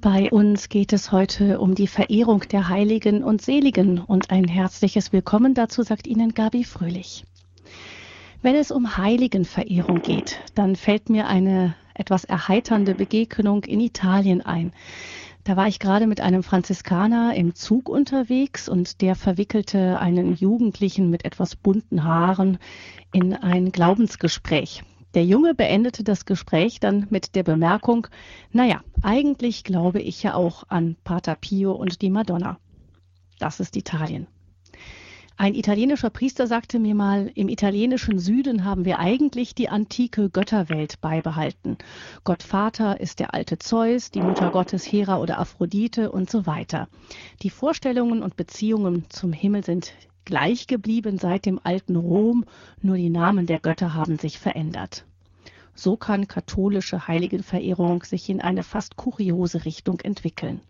Bei uns geht es heute um die Verehrung der Heiligen und Seligen und ein herzliches Willkommen dazu sagt Ihnen Gabi Fröhlich. Wenn es um Heiligenverehrung geht, dann fällt mir eine etwas erheiternde Begegnung in Italien ein. Da war ich gerade mit einem Franziskaner im Zug unterwegs und der verwickelte einen Jugendlichen mit etwas bunten Haaren in ein Glaubensgespräch. Der Junge beendete das Gespräch dann mit der Bemerkung, naja, eigentlich glaube ich ja auch an Pater Pio und die Madonna. Das ist Italien. Ein italienischer Priester sagte mir mal, im italienischen Süden haben wir eigentlich die antike Götterwelt beibehalten. Gott Vater ist der alte Zeus, die Mutter Gottes Hera oder Aphrodite und so weiter. Die Vorstellungen und Beziehungen zum Himmel sind gleich geblieben seit dem alten Rom, nur die Namen der Götter haben sich verändert. So kann katholische Heiligenverehrung sich in eine fast kuriose Richtung entwickeln.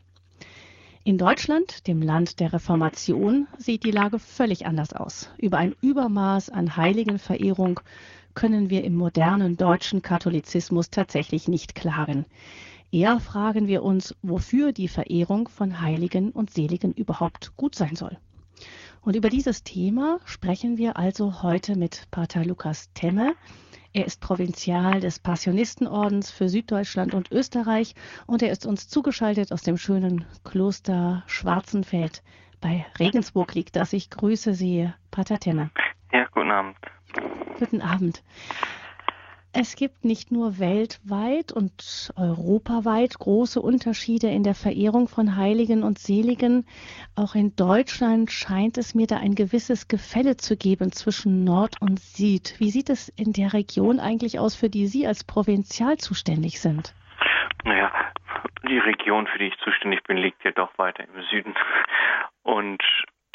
In Deutschland, dem Land der Reformation, sieht die Lage völlig anders aus. Über ein Übermaß an Heiligenverehrung können wir im modernen deutschen Katholizismus tatsächlich nicht klagen. Eher fragen wir uns, wofür die Verehrung von Heiligen und Seligen überhaupt gut sein soll. Und über dieses Thema sprechen wir also heute mit Pater Lukas Temme. Er ist Provinzial des Passionistenordens für Süddeutschland und Österreich und er ist uns zugeschaltet aus dem schönen Kloster Schwarzenfeld. Bei Regensburg liegt das. Ich grüße Sie, Pater Temme. Ja, guten Abend. Guten Abend. Es gibt nicht nur weltweit und europaweit große Unterschiede in der Verehrung von Heiligen und Seligen. Auch in Deutschland scheint es mir da ein gewisses Gefälle zu geben zwischen Nord und Süd. Wie sieht es in der Region eigentlich aus, für die Sie als Provinzial zuständig sind? Naja, die Region, für die ich zuständig bin, liegt ja doch weiter im Süden. Und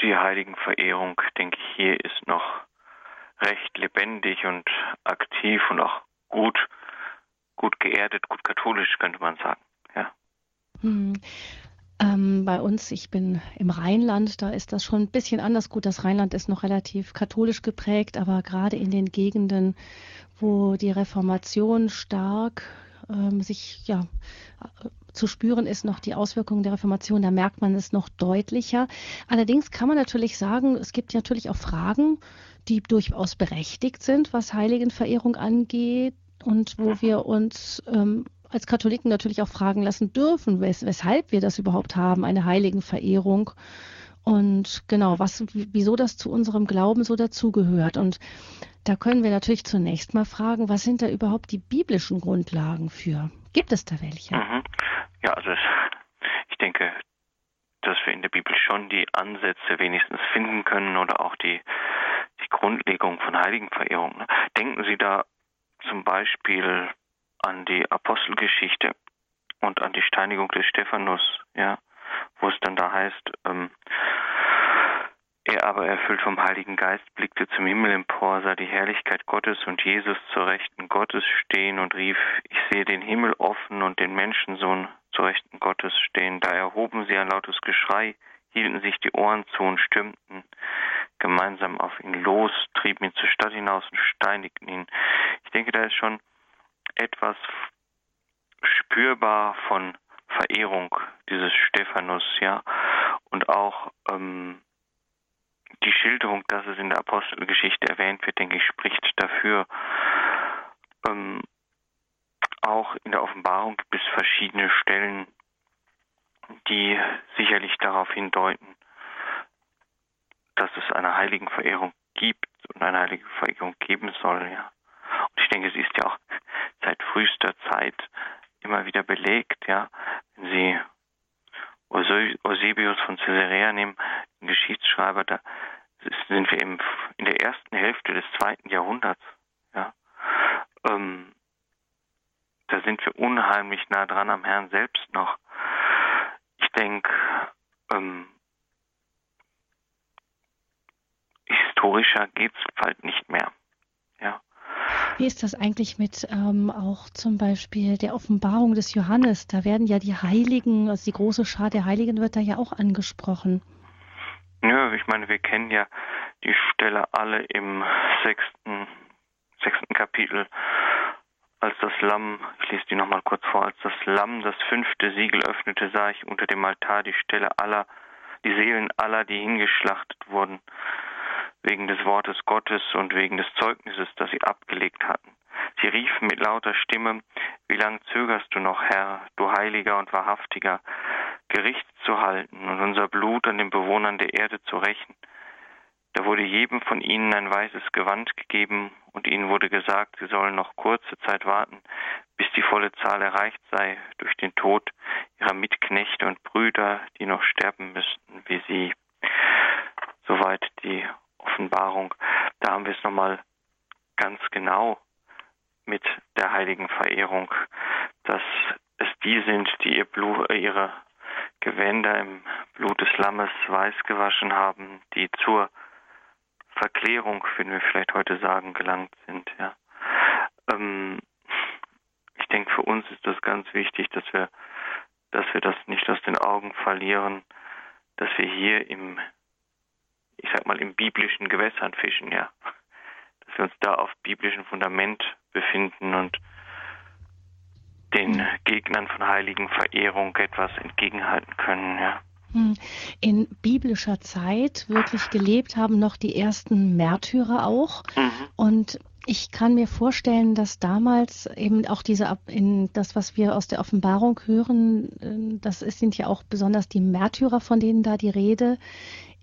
die Heiligenverehrung, denke ich, hier ist noch recht lebendig und aktiv und auch gut, gut geerdet, gut katholisch, könnte man sagen. Ja. Hm. Ähm, bei uns, ich bin im Rheinland, da ist das schon ein bisschen anders. Gut, das Rheinland ist noch relativ katholisch geprägt, aber gerade in den Gegenden, wo die Reformation stark ähm, sich ja zu spüren ist noch die Auswirkungen der Reformation, da merkt man es noch deutlicher. Allerdings kann man natürlich sagen, es gibt natürlich auch Fragen, die durchaus berechtigt sind, was Heiligenverehrung angeht und wo wir uns ähm, als Katholiken natürlich auch fragen lassen dürfen, wes weshalb wir das überhaupt haben, eine Heiligenverehrung und genau, was, wieso das zu unserem Glauben so dazugehört. Und da können wir natürlich zunächst mal fragen, was sind da überhaupt die biblischen Grundlagen für? Gibt es da welche? Mhm. Ja, also ich denke, dass wir in der Bibel schon die Ansätze wenigstens finden können oder auch die, die Grundlegung von Heiligenverehrung. Ne? Denken Sie da zum Beispiel an die Apostelgeschichte und an die Steinigung des Stephanus, ja, wo es dann da heißt, ähm, er aber, erfüllt vom Heiligen Geist, blickte zum Himmel empor, sah die Herrlichkeit Gottes und Jesus zur Rechten Gottes stehen und rief, ich sehe den Himmel offen und den Menschensohn zur Rechten Gottes stehen. Da erhoben sie ein lautes Geschrei, hielten sich die Ohren zu und stürmten gemeinsam auf ihn los, trieben ihn zur Stadt hinaus und steinigten ihn. Ich denke, da ist schon etwas spürbar von Verehrung dieses Stephanus, ja, und auch ähm, die Schilderung, dass es in der Apostelgeschichte erwähnt wird, denke ich, spricht dafür. Ähm, auch in der Offenbarung gibt es verschiedene Stellen, die sicherlich darauf hindeuten, dass es eine Heiligenverehrung gibt und eine Heiligenverehrung geben soll, ja. Und ich denke, sie ist ja auch seit frühester Zeit immer wieder belegt, ja. Wenn Sie Eusebius von Caesarea nehmen, den Geschichtsschreiber, da sind wir im, in der ersten Hälfte des zweiten Jahrhunderts. Ja. Ähm, da sind wir unheimlich nah dran am Herrn selbst noch. Ich denke, ähm, historischer geht es bald nicht mehr. Ja. Wie ist das eigentlich mit ähm, auch zum Beispiel der Offenbarung des Johannes? Da werden ja die Heiligen, also die große Schar der Heiligen wird da ja auch angesprochen. Ja, ich meine, wir kennen ja die Stelle alle im sechsten, sechsten Kapitel, als das Lamm, ich lese die nochmal kurz vor, als das Lamm das fünfte Siegel öffnete, sah ich unter dem Altar die Stelle aller, die Seelen aller, die hingeschlachtet wurden, wegen des Wortes Gottes und wegen des Zeugnisses, das sie abgelegt hatten. Sie riefen mit lauter Stimme, wie lang zögerst du noch, Herr, du Heiliger und Wahrhaftiger, Gericht zu halten und unser Blut an den Bewohnern der Erde zu rächen? Da wurde jedem von ihnen ein weißes Gewand gegeben und ihnen wurde gesagt, sie sollen noch kurze Zeit warten, bis die volle Zahl erreicht sei durch den Tod ihrer Mitknechte und Brüder, die noch sterben müssten wie sie. Soweit die Offenbarung. Nochmal ganz genau mit der heiligen Verehrung, dass es die sind, die ihr Blut, ihre Gewänder im Blut des Lammes weiß gewaschen haben, die zur Verklärung, würden wir vielleicht heute sagen, gelangt sind. Ja. Ähm, ich denke, für uns ist das ganz wichtig, dass wir, dass wir das nicht aus den Augen verlieren, dass wir hier im, ich sag mal, im biblischen Gewässern fischen, ja. Wir uns da auf biblischem Fundament befinden und den Gegnern von heiligen Verehrung etwas entgegenhalten können, ja. Hm. In biblischer Zeit wirklich gelebt haben noch die ersten Märtyrer auch. Mhm. Und ich kann mir vorstellen, dass damals eben auch diese, in das, was wir aus der Offenbarung hören, äh, das sind ja auch besonders die Märtyrer, von denen da die Rede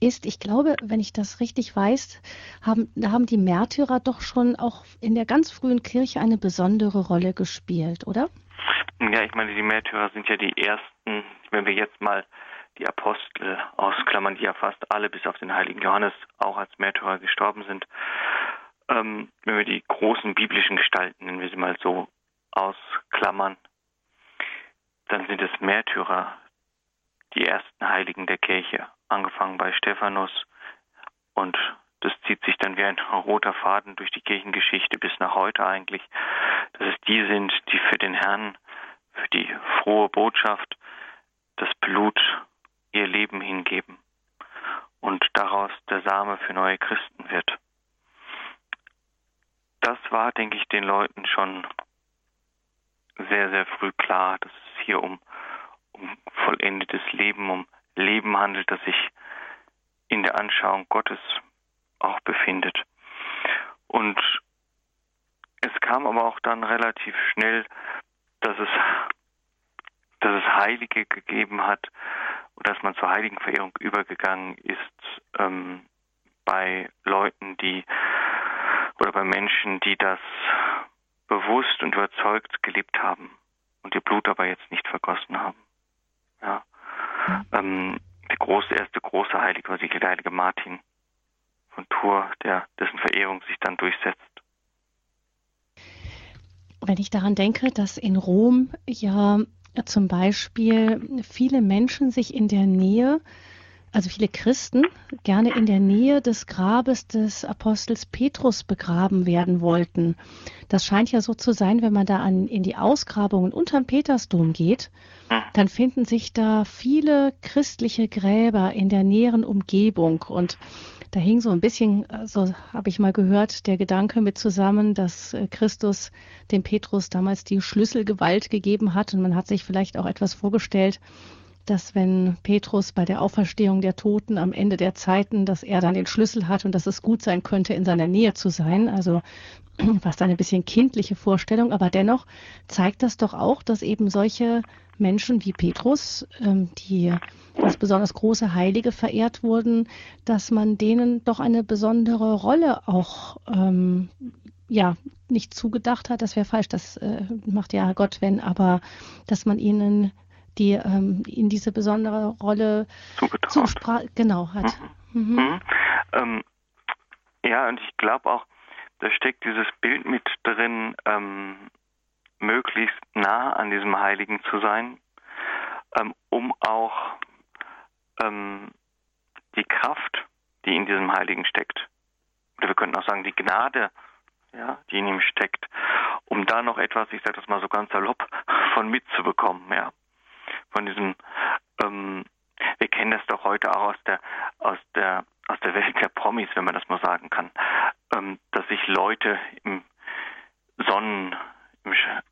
ist. Ich glaube, wenn ich das richtig weiß, haben, da haben die Märtyrer doch schon auch in der ganz frühen Kirche eine besondere Rolle gespielt, oder? Ja, ich meine, die Märtyrer sind ja die ersten, wenn wir jetzt mal die Apostel ausklammern, die ja fast alle bis auf den heiligen Johannes auch als Märtyrer gestorben sind. Ähm, wenn wir die großen biblischen Gestalten, nennen wir sie mal so, ausklammern, dann sind es Märtyrer, die ersten Heiligen der Kirche, angefangen bei Stephanus und das zieht sich dann wie ein roter Faden durch die Kirchengeschichte bis nach heute eigentlich, dass es die sind, die für den Herrn, für die frohe Botschaft das Blut ihr Leben hingeben und daraus der Same für neue Christen wird. Das war, denke ich, den Leuten schon sehr, sehr früh klar, dass es hier um, um vollendetes Leben, um Leben handelt, das sich in der Anschauung Gottes auch befindet. Und es kam aber auch dann relativ schnell, dass es, dass es Heilige gegeben hat, dass man zur Heiligenverehrung übergegangen ist ähm, bei Leuten, die oder bei Menschen, die das bewusst und überzeugt gelebt haben und ihr Blut aber jetzt nicht vergossen haben. Ja. Ähm, der große, erste große Heilige war der heilige Martin von Tours, der, dessen Verehrung sich dann durchsetzt. Wenn ich daran denke, dass in Rom ja zum Beispiel viele Menschen sich in der Nähe, also viele Christen, gerne in der Nähe des Grabes des Apostels Petrus begraben werden wollten. Das scheint ja so zu sein, wenn man da an, in die Ausgrabungen unterm Petersdom geht, dann finden sich da viele christliche Gräber in der näheren Umgebung und da hing so ein bisschen, so habe ich mal gehört, der Gedanke mit zusammen, dass äh, Christus dem Petrus damals die Schlüsselgewalt gegeben hat. Und man hat sich vielleicht auch etwas vorgestellt, dass wenn Petrus bei der Auferstehung der Toten am Ende der Zeiten, dass er dann den Schlüssel hat und dass es gut sein könnte, in seiner Nähe zu sein. Also fast eine bisschen kindliche Vorstellung, aber dennoch zeigt das doch auch, dass eben solche Menschen wie Petrus, ähm, die als besonders große Heilige verehrt wurden, dass man denen doch eine besondere Rolle auch ähm, ja nicht zugedacht hat. Das wäre falsch, das äh, macht ja Gott, wenn, aber dass man ihnen die ähm, in diese besondere Rolle zugetraut genau hat. Mhm. Mhm. Mhm. Ähm, ja, und ich glaube auch, da steckt dieses Bild mit drin, ähm, möglichst nah an diesem Heiligen zu sein, ähm, um auch ähm, die Kraft, die in diesem Heiligen steckt, oder wir könnten auch sagen, die Gnade, ja, die in ihm steckt, um da noch etwas, ich sage das mal so ganz salopp, von mitzubekommen, ja. Von diesem, ähm, wir kennen das doch heute auch aus der, aus der, aus der Welt der Promis, wenn man das mal sagen kann, ähm, dass sich Leute im Sonnen,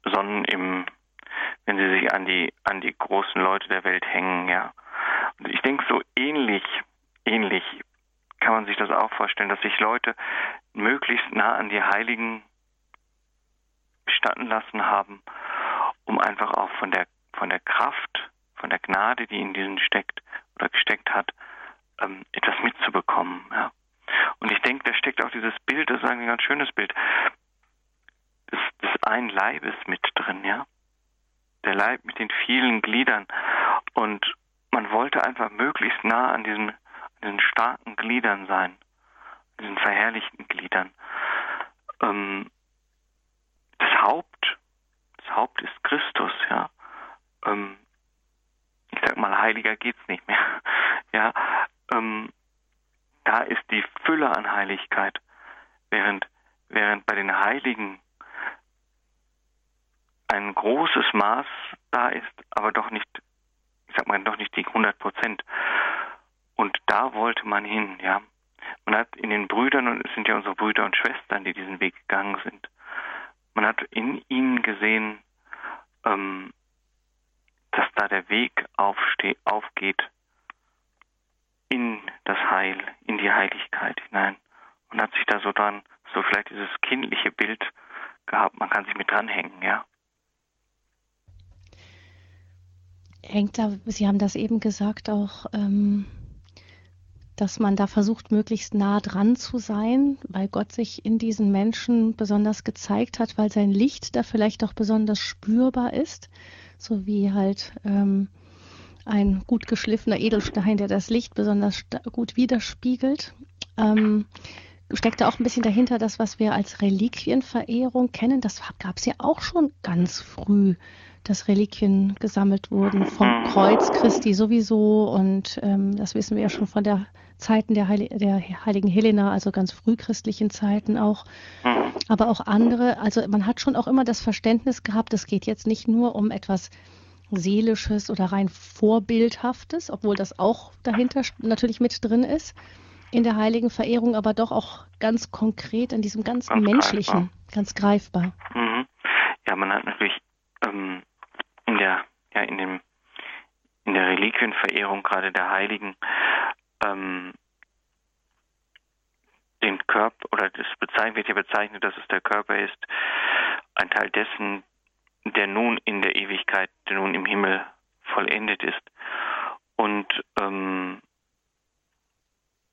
Sonnen im, wenn sie sich an die, an die großen Leute der Welt hängen, ja. Und ich denke, so ähnlich, ähnlich kann man sich das auch vorstellen, dass sich Leute möglichst nah an die Heiligen bestatten lassen haben, um einfach auch von der, von der Kraft, von der Gnade, die in diesen steckt oder gesteckt hat, ähm, etwas mitzubekommen. Ja. Und ich denke, da steckt auch dieses Bild, das ist ein ganz schönes Bild, des, des einen Leibes mit drin, ja. Der Leib mit den vielen Gliedern. Und man wollte einfach möglichst nah an diesen, an diesen starken Gliedern sein, diesen verherrlichten Gliedern. Ähm, das Haupt, das Haupt ist Christus, ja. Ähm, ich sag mal, heiliger geht's nicht mehr. Ja, ähm, da ist die Fülle an Heiligkeit, während, während bei den Heiligen ein großes Maß da ist, aber doch nicht, ich sag mal, doch nicht die 100 Prozent. Und da wollte man hin, ja. Man hat in den Brüdern, und es sind ja unsere Brüder und Schwestern, die diesen Weg gegangen sind, man hat in ihnen gesehen, ähm, dass da der Weg aufgeht in das Heil, in die Heiligkeit hinein. Und hat sich da so dran, so vielleicht dieses kindliche Bild gehabt, man kann sich mit dranhängen, ja. Hängt da, Sie haben das eben gesagt, auch, ähm, dass man da versucht, möglichst nah dran zu sein, weil Gott sich in diesen Menschen besonders gezeigt hat, weil sein Licht da vielleicht auch besonders spürbar ist, so wie halt ähm, ein gut geschliffener Edelstein, der das Licht besonders gut widerspiegelt. Ähm, steckt da auch ein bisschen dahinter das, was wir als Reliquienverehrung kennen. Das gab es ja auch schon ganz früh, dass Reliquien gesammelt wurden vom Kreuz Christi sowieso. Und ähm, das wissen wir ja schon von der Zeiten der, Heil der heiligen Helena, also ganz frühchristlichen Zeiten auch. Aber auch andere. Also man hat schon auch immer das Verständnis gehabt, es geht jetzt nicht nur um etwas Seelisches oder rein Vorbildhaftes, obwohl das auch dahinter natürlich mit drin ist in der heiligen Verehrung, aber doch auch ganz konkret in diesem ganz, ganz menschlichen, greifbar. ganz greifbar. Mhm. Ja, man hat natürlich ähm, in der, ja, in dem, in der Reliquienverehrung gerade der Heiligen ähm, den Körper oder das bezeichnet, wird hier bezeichnet, dass es der Körper ist, ein Teil dessen, der nun in der Ewigkeit, der nun im Himmel vollendet ist. Und ähm,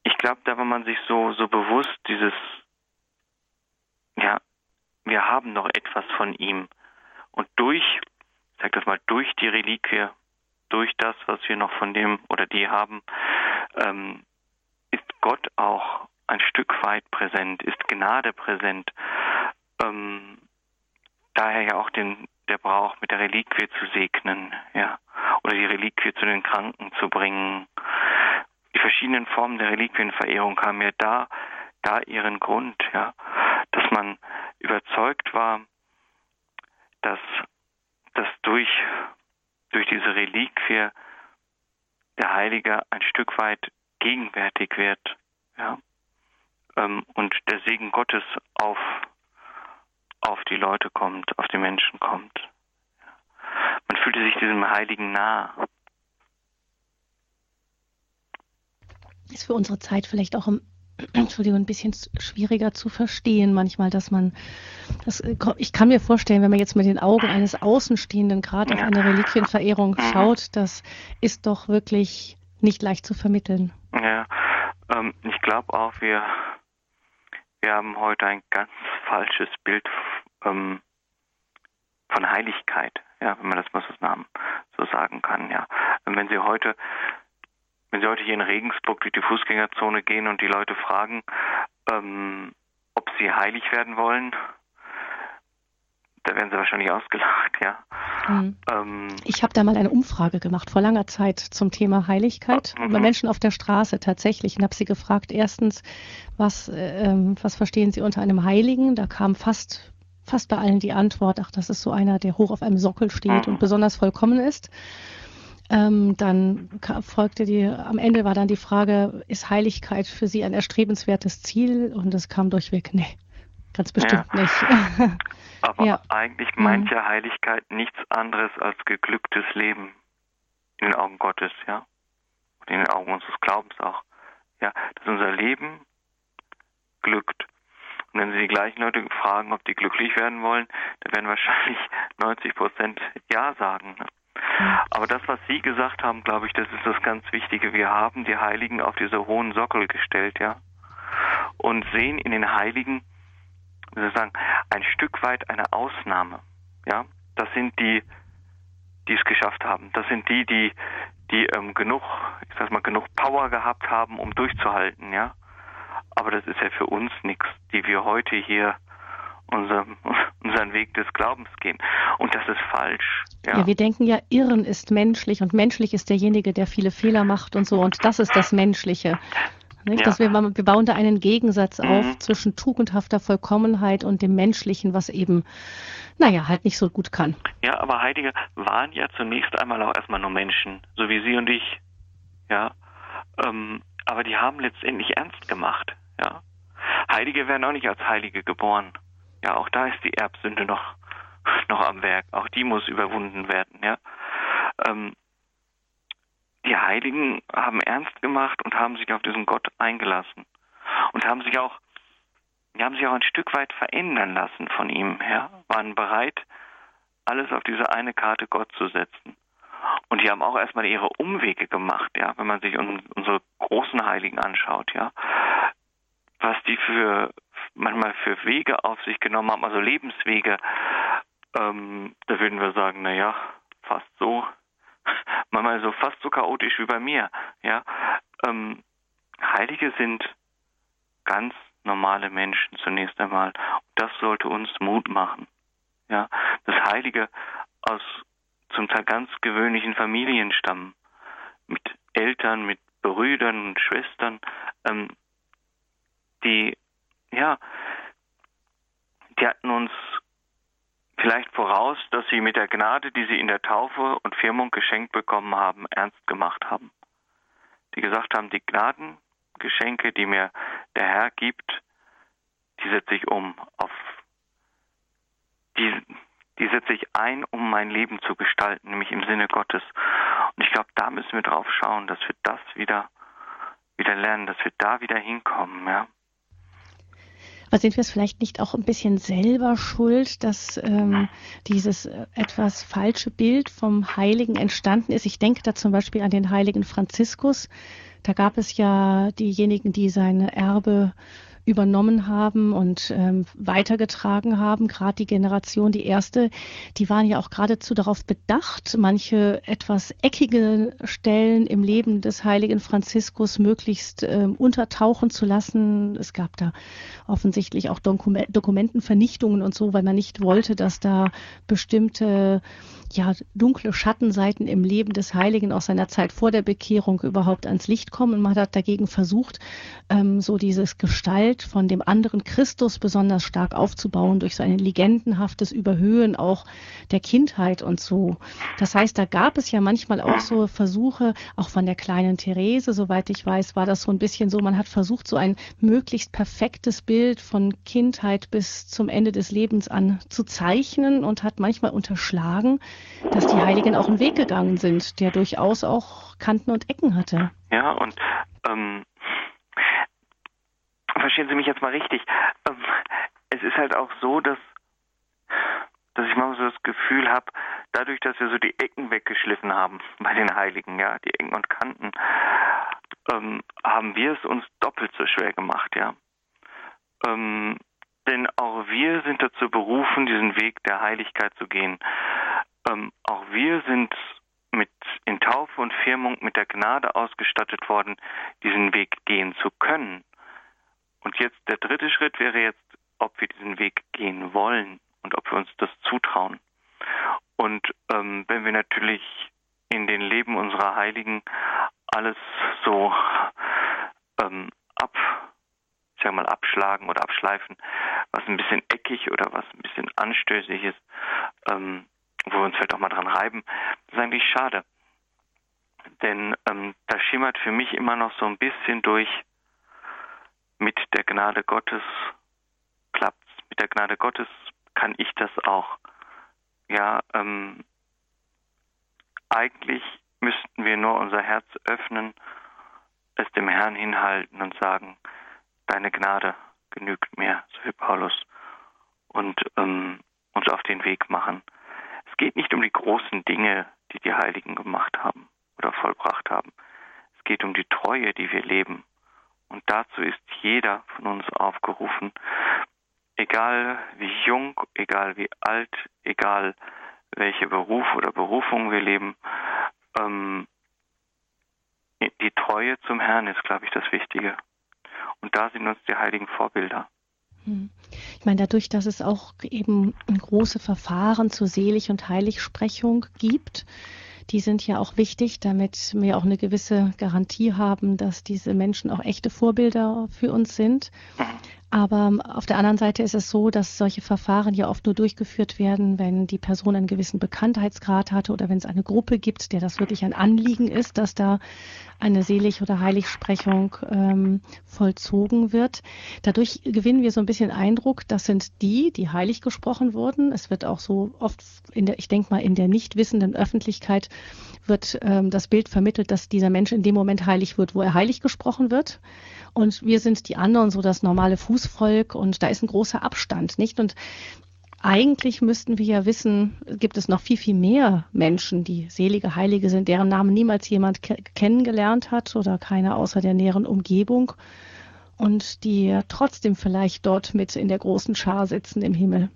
ich glaube, da war man sich so, so bewusst, dieses, ja, wir haben noch etwas von ihm. Und durch, sag das mal, durch die Reliquie, durch das, was wir noch von dem oder die haben, ähm, ist Gott auch ein Stück weit präsent, ist Gnade präsent. Ähm, daher ja auch den, der Brauch, mit der Reliquie zu segnen, ja, oder die Reliquie zu den Kranken zu bringen. Die verschiedenen Formen der Reliquienverehrung haben ja da, da ihren Grund, ja, dass man überzeugt war, dass, dass durch, durch diese Reliquie der Heilige ein Stück weit gegenwärtig wird, ja, ähm, und der Segen Gottes auf auf die Leute kommt, auf die Menschen kommt. Man fühlte sich diesem Heiligen nah. Ist für unsere Zeit vielleicht auch im Entschuldigung, ein bisschen schwieriger zu verstehen manchmal, dass man, das, äh, ich kann mir vorstellen, wenn man jetzt mit den Augen eines Außenstehenden gerade auf eine Reliquienverehrung schaut, das ist doch wirklich nicht leicht zu vermitteln. Ja, ähm, ich glaube auch, wir wir haben heute ein ganz falsches Bild ähm, von Heiligkeit, ja, wenn man das mal so, so sagen kann, ja. Wenn Sie heute, wenn Sie heute hier in Regensburg durch die Fußgängerzone gehen und die Leute fragen, ähm, ob sie heilig werden wollen, da werden sie wahrscheinlich ausgelacht, ja. Mhm. Ähm, ich habe da mal eine Umfrage gemacht vor langer Zeit zum Thema Heiligkeit mhm. bei Menschen auf der Straße tatsächlich und habe sie gefragt, erstens, was, äh, was verstehen sie unter einem Heiligen? Da kam fast fast bei allen die Antwort, ach, das ist so einer, der hoch auf einem Sockel steht mhm. und besonders vollkommen ist. Ähm, dann folgte die, am Ende war dann die Frage, ist Heiligkeit für Sie ein erstrebenswertes Ziel? Und es kam durchweg, nee, ganz bestimmt ja. nicht. Aber ja. eigentlich meint mhm. ja Heiligkeit nichts anderes als geglücktes Leben in den Augen Gottes, ja. Und in den Augen unseres Glaubens auch. Ja, dass unser Leben glückt. Und wenn Sie die gleichen Leute fragen, ob die glücklich werden wollen, dann werden wahrscheinlich 90 Prozent Ja sagen. Ne? Aber das, was Sie gesagt haben, glaube ich, das ist das ganz Wichtige. Wir haben die Heiligen auf diese hohen Sockel gestellt, ja, und sehen in den Heiligen, wie soll ich sagen, ein Stück weit eine Ausnahme, ja. Das sind die, die es geschafft haben. Das sind die, die, die ähm, genug, ich sag mal, genug Power gehabt haben, um durchzuhalten, ja. Aber das ist ja für uns nichts, die wir heute hier unser, unseren Weg des Glaubens gehen. Und das ist falsch. Ja. ja, wir denken ja, Irren ist menschlich und menschlich ist derjenige, der viele Fehler macht und so. Und das ist das Menschliche. Nicht? Ja. Dass wir, wir bauen da einen Gegensatz mhm. auf zwischen tugendhafter Vollkommenheit und dem Menschlichen, was eben, naja, halt nicht so gut kann. Ja, aber Heilige waren ja zunächst einmal auch erstmal nur Menschen, so wie Sie und ich. Ja. Ähm, aber die haben letztendlich ernst gemacht. Ja. Heilige werden auch nicht als Heilige geboren. Ja, auch da ist die Erbsünde noch, noch am Werk. Auch die muss überwunden werden, ja. Ähm, die Heiligen haben ernst gemacht und haben sich auf diesen Gott eingelassen und haben sich auch, haben sich auch ein Stück weit verändern lassen von ihm, ja, waren bereit, alles auf diese eine Karte Gott zu setzen. Und die haben auch erstmal ihre Umwege gemacht, ja, wenn man sich unsere großen Heiligen anschaut, ja, was die für manchmal für Wege auf sich genommen haben, also Lebenswege, ähm, da würden wir sagen, naja, fast so, manchmal so fast so chaotisch wie bei mir. Ja, ähm, Heilige sind ganz normale Menschen zunächst einmal. Das sollte uns Mut machen. Ja, dass Heilige aus zum Teil ganz gewöhnlichen Familien stammen, mit Eltern, mit Brüdern und Schwestern, ähm, die ja, die hatten uns vielleicht voraus, dass sie mit der Gnade, die sie in der Taufe und Firmung geschenkt bekommen haben, ernst gemacht haben. Die gesagt haben, die Gnadengeschenke, die mir der Herr gibt, die setze ich um auf die, die setze ich ein, um mein Leben zu gestalten, nämlich im Sinne Gottes. Und ich glaube, da müssen wir drauf schauen, dass wir das wieder, wieder lernen, dass wir da wieder hinkommen, ja. Aber sind wir es vielleicht nicht auch ein bisschen selber schuld, dass ähm, dieses äh, etwas falsche Bild vom Heiligen entstanden ist? Ich denke da zum Beispiel an den heiligen Franziskus. Da gab es ja diejenigen, die seine Erbe übernommen haben und ähm, weitergetragen haben. Gerade die Generation, die erste, die waren ja auch geradezu darauf bedacht, manche etwas eckige Stellen im Leben des heiligen Franziskus möglichst ähm, untertauchen zu lassen. Es gab da offensichtlich auch Dokument Dokumentenvernichtungen und so, weil man nicht wollte, dass da bestimmte ja, dunkle Schattenseiten im Leben des Heiligen aus seiner Zeit vor der Bekehrung überhaupt ans Licht kommen. Man hat dagegen versucht, ähm, so dieses Gestalt von dem anderen Christus besonders stark aufzubauen durch so ein legendenhaftes Überhöhen auch der Kindheit und so. Das heißt, da gab es ja manchmal auch so Versuche, auch von der kleinen Therese, soweit ich weiß, war das so ein bisschen so, man hat versucht, so ein möglichst perfektes Bild von Kindheit bis zum Ende des Lebens an zu zeichnen und hat manchmal unterschlagen, dass die Heiligen auch einen Weg gegangen sind, der durchaus auch Kanten und Ecken hatte. Ja, und ähm, verstehen Sie mich jetzt mal richtig. Ähm, es ist halt auch so, dass, dass ich mal so das Gefühl habe, dadurch, dass wir so die Ecken weggeschliffen haben bei den Heiligen, ja, die Ecken und Kanten, ähm, haben wir es uns doppelt so schwer gemacht, ja. Ähm, denn auch wir sind dazu berufen, diesen Weg der Heiligkeit zu gehen. Ähm, auch wir sind mit in Taufe und Firmung mit der Gnade ausgestattet worden, diesen Weg gehen zu können. Und jetzt der dritte Schritt wäre jetzt, ob wir diesen Weg gehen wollen und ob wir uns das zutrauen. Und ähm, wenn wir natürlich in den Leben unserer Heiligen alles so ähm, ab, ich sag mal, abschlagen oder abschleifen, was ein bisschen eckig oder was ein bisschen anstößig ist, ähm, wo wir uns vielleicht auch mal dran reiben, das ist eigentlich schade. Denn ähm, da schimmert für mich immer noch so ein bisschen durch, mit der Gnade Gottes klappt's. mit der Gnade Gottes kann ich das auch. Ja, ähm, eigentlich müssten wir nur unser Herz öffnen, es dem Herrn hinhalten und sagen, deine Gnade genügt mir, so wie Paulus, und ähm, uns auf den Weg machen. Es geht nicht um die großen Dinge, die die Heiligen gemacht haben oder vollbracht haben. Es geht um die Treue, die wir leben. Und dazu ist jeder von uns aufgerufen, egal wie jung, egal wie alt, egal welche Beruf oder Berufung wir leben, ähm, die Treue zum Herrn ist, glaube ich, das Wichtige. Und da sind uns die heiligen Vorbilder. Hm. Ich meine, dadurch, dass es auch eben große Verfahren zur Selig- und Heiligsprechung gibt, die sind ja auch wichtig, damit wir auch eine gewisse Garantie haben, dass diese Menschen auch echte Vorbilder für uns sind. Aber auf der anderen Seite ist es so, dass solche Verfahren ja oft nur durchgeführt werden, wenn die Person einen gewissen Bekanntheitsgrad hatte oder wenn es eine Gruppe gibt, der das wirklich ein Anliegen ist, dass da eine Selig- oder Heiligsprechung ähm, vollzogen wird. Dadurch gewinnen wir so ein bisschen Eindruck, das sind die, die heilig gesprochen wurden. Es wird auch so oft in der, ich denke mal, in der nicht wissenden Öffentlichkeit wird ähm, das Bild vermittelt, dass dieser Mensch in dem Moment heilig wird, wo er heilig gesprochen wird. Und wir sind die anderen, so das normale Fußvolk und da ist ein großer Abstand, nicht? Und eigentlich müssten wir ja wissen, gibt es noch viel, viel mehr Menschen, die selige Heilige sind, deren Namen niemals jemand ke kennengelernt hat oder keiner außer der näheren Umgebung und die trotzdem vielleicht dort mit in der großen Schar sitzen im Himmel.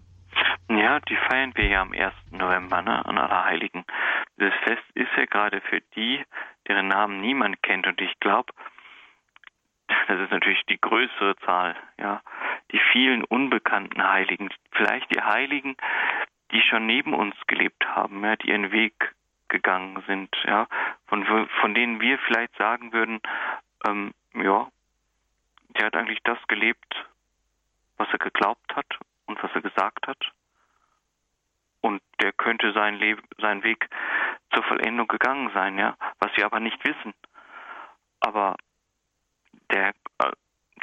Ja, die feiern wir ja am 1. November, ne, an Allerheiligen. Das Fest ist ja gerade für die, deren Namen niemand kennt. Und ich glaube, das ist natürlich die größere Zahl, ja, die vielen unbekannten Heiligen, vielleicht die Heiligen, die schon neben uns gelebt haben, ja, die ihren Weg gegangen sind, ja, von, von denen wir vielleicht sagen würden, ähm, ja, der hat eigentlich das gelebt, was er geglaubt hat und was er gesagt hat. Und der könnte sein Leben, sein Weg zur Vollendung gegangen sein, ja, was wir aber nicht wissen. Aber der, äh,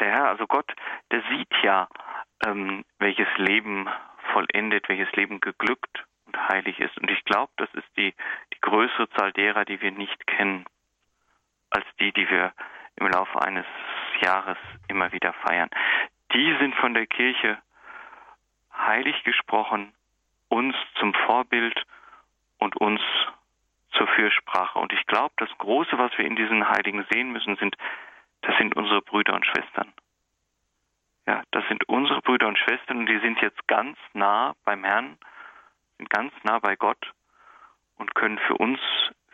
der Herr, also Gott, der sieht ja, ähm, welches Leben vollendet, welches Leben geglückt und heilig ist. Und ich glaube, das ist die, die größere Zahl derer, die wir nicht kennen, als die, die wir im Laufe eines Jahres immer wieder feiern. Die sind von der Kirche heilig gesprochen, uns zum Vorbild und uns zur Fürsprache. Und ich glaube, das Große, was wir in diesen Heiligen sehen müssen, sind das sind unsere Brüder und Schwestern. Ja, das sind unsere Brüder und Schwestern und die sind jetzt ganz nah beim Herrn, sind ganz nah bei Gott und können für uns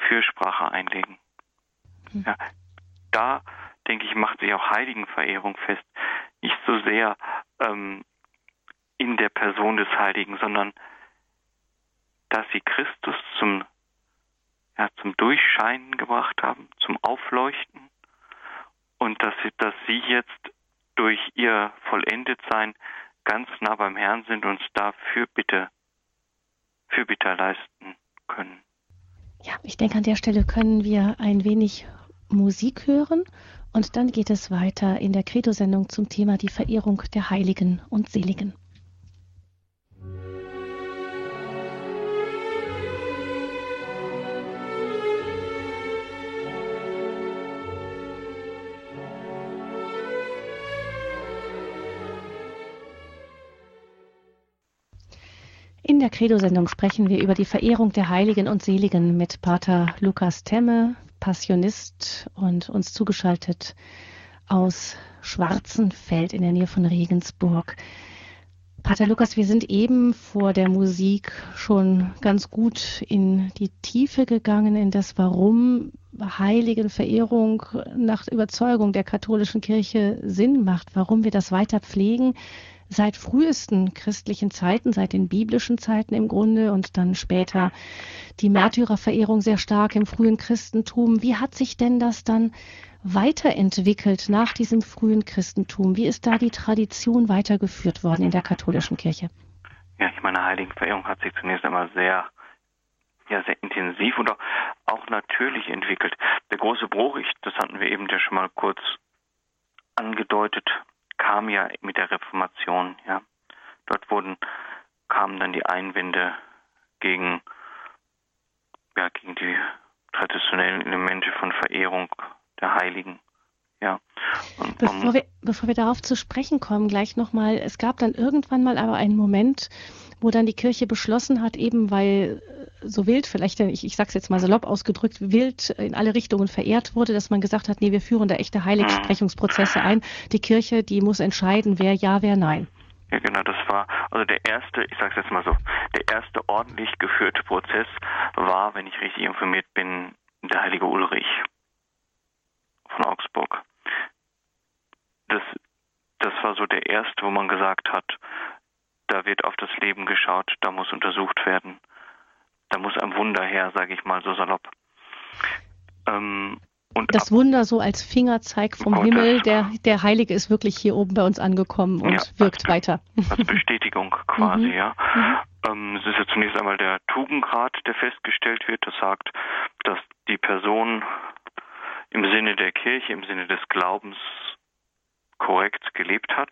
Fürsprache einlegen. Hm. Ja, da, denke ich, macht sich auch Heiligenverehrung fest. Nicht so sehr ähm, in der Person des Heiligen, sondern dass sie Christus zum, ja, zum Durchscheinen gebracht haben, zum Aufleuchten und dass sie, dass sie jetzt durch ihr Vollendetsein ganz nah beim Herrn sind und uns da Fürbitte, Fürbitte leisten können. Ja, ich denke, an der Stelle können wir ein wenig Musik hören und dann geht es weiter in der Credo-Sendung zum Thema die Verehrung der Heiligen und Seligen. In der Credo-Sendung sprechen wir über die Verehrung der Heiligen und Seligen mit Pater Lukas Temme, Passionist und uns zugeschaltet aus Schwarzenfeld in der Nähe von Regensburg. Pater Lukas, wir sind eben vor der Musik schon ganz gut in die Tiefe gegangen, in das Warum Heiligenverehrung nach Überzeugung der katholischen Kirche Sinn macht, warum wir das weiter pflegen, seit frühesten christlichen Zeiten, seit den biblischen Zeiten im Grunde und dann später die Märtyrerverehrung sehr stark im frühen Christentum. Wie hat sich denn das dann weiterentwickelt nach diesem frühen Christentum? Wie ist da die Tradition weitergeführt worden in der katholischen Kirche? Ja, ich meine, Heiligenverehrung hat sich zunächst einmal sehr ja, sehr intensiv und auch, natürlich entwickelt. Der große Bruch, ich, das hatten wir eben ja schon mal kurz angedeutet, kam ja mit der Reformation, ja. dort wurden, kamen dann die Einwände gegen, ja, gegen die traditionellen Elemente von Verehrung der Heiligen. Ja. Bevor, wir, bevor wir darauf zu sprechen kommen, gleich nochmal, es gab dann irgendwann mal aber einen Moment, wo dann die Kirche beschlossen hat, eben weil so wild, vielleicht, ich, ich sage es jetzt mal salopp ausgedrückt, wild in alle Richtungen verehrt wurde, dass man gesagt hat, nee, wir führen da echte Heiligsprechungsprozesse ein. Die Kirche, die muss entscheiden, wer ja, wer nein. Ja, genau, das war also der erste, ich sage es jetzt mal so, der erste ordentlich geführte Prozess war, wenn ich richtig informiert bin, der heilige Ulrich von Augsburg. Das, das war so der erste, wo man gesagt hat, da wird auf das Leben geschaut, da muss untersucht werden, da muss ein Wunder her, sage ich mal so salopp. Ähm, das Wunder so als Fingerzeig vom Gott, Himmel, der, der Heilige ist wirklich hier oben bei uns angekommen und ja, wirkt als, weiter. Als Bestätigung quasi, mhm. ja. Mhm. Ähm, es ist ja zunächst einmal der Tugendgrad, der festgestellt wird. Das sagt, dass die Person im Sinne der Kirche, im Sinne des Glaubens korrekt gelebt hat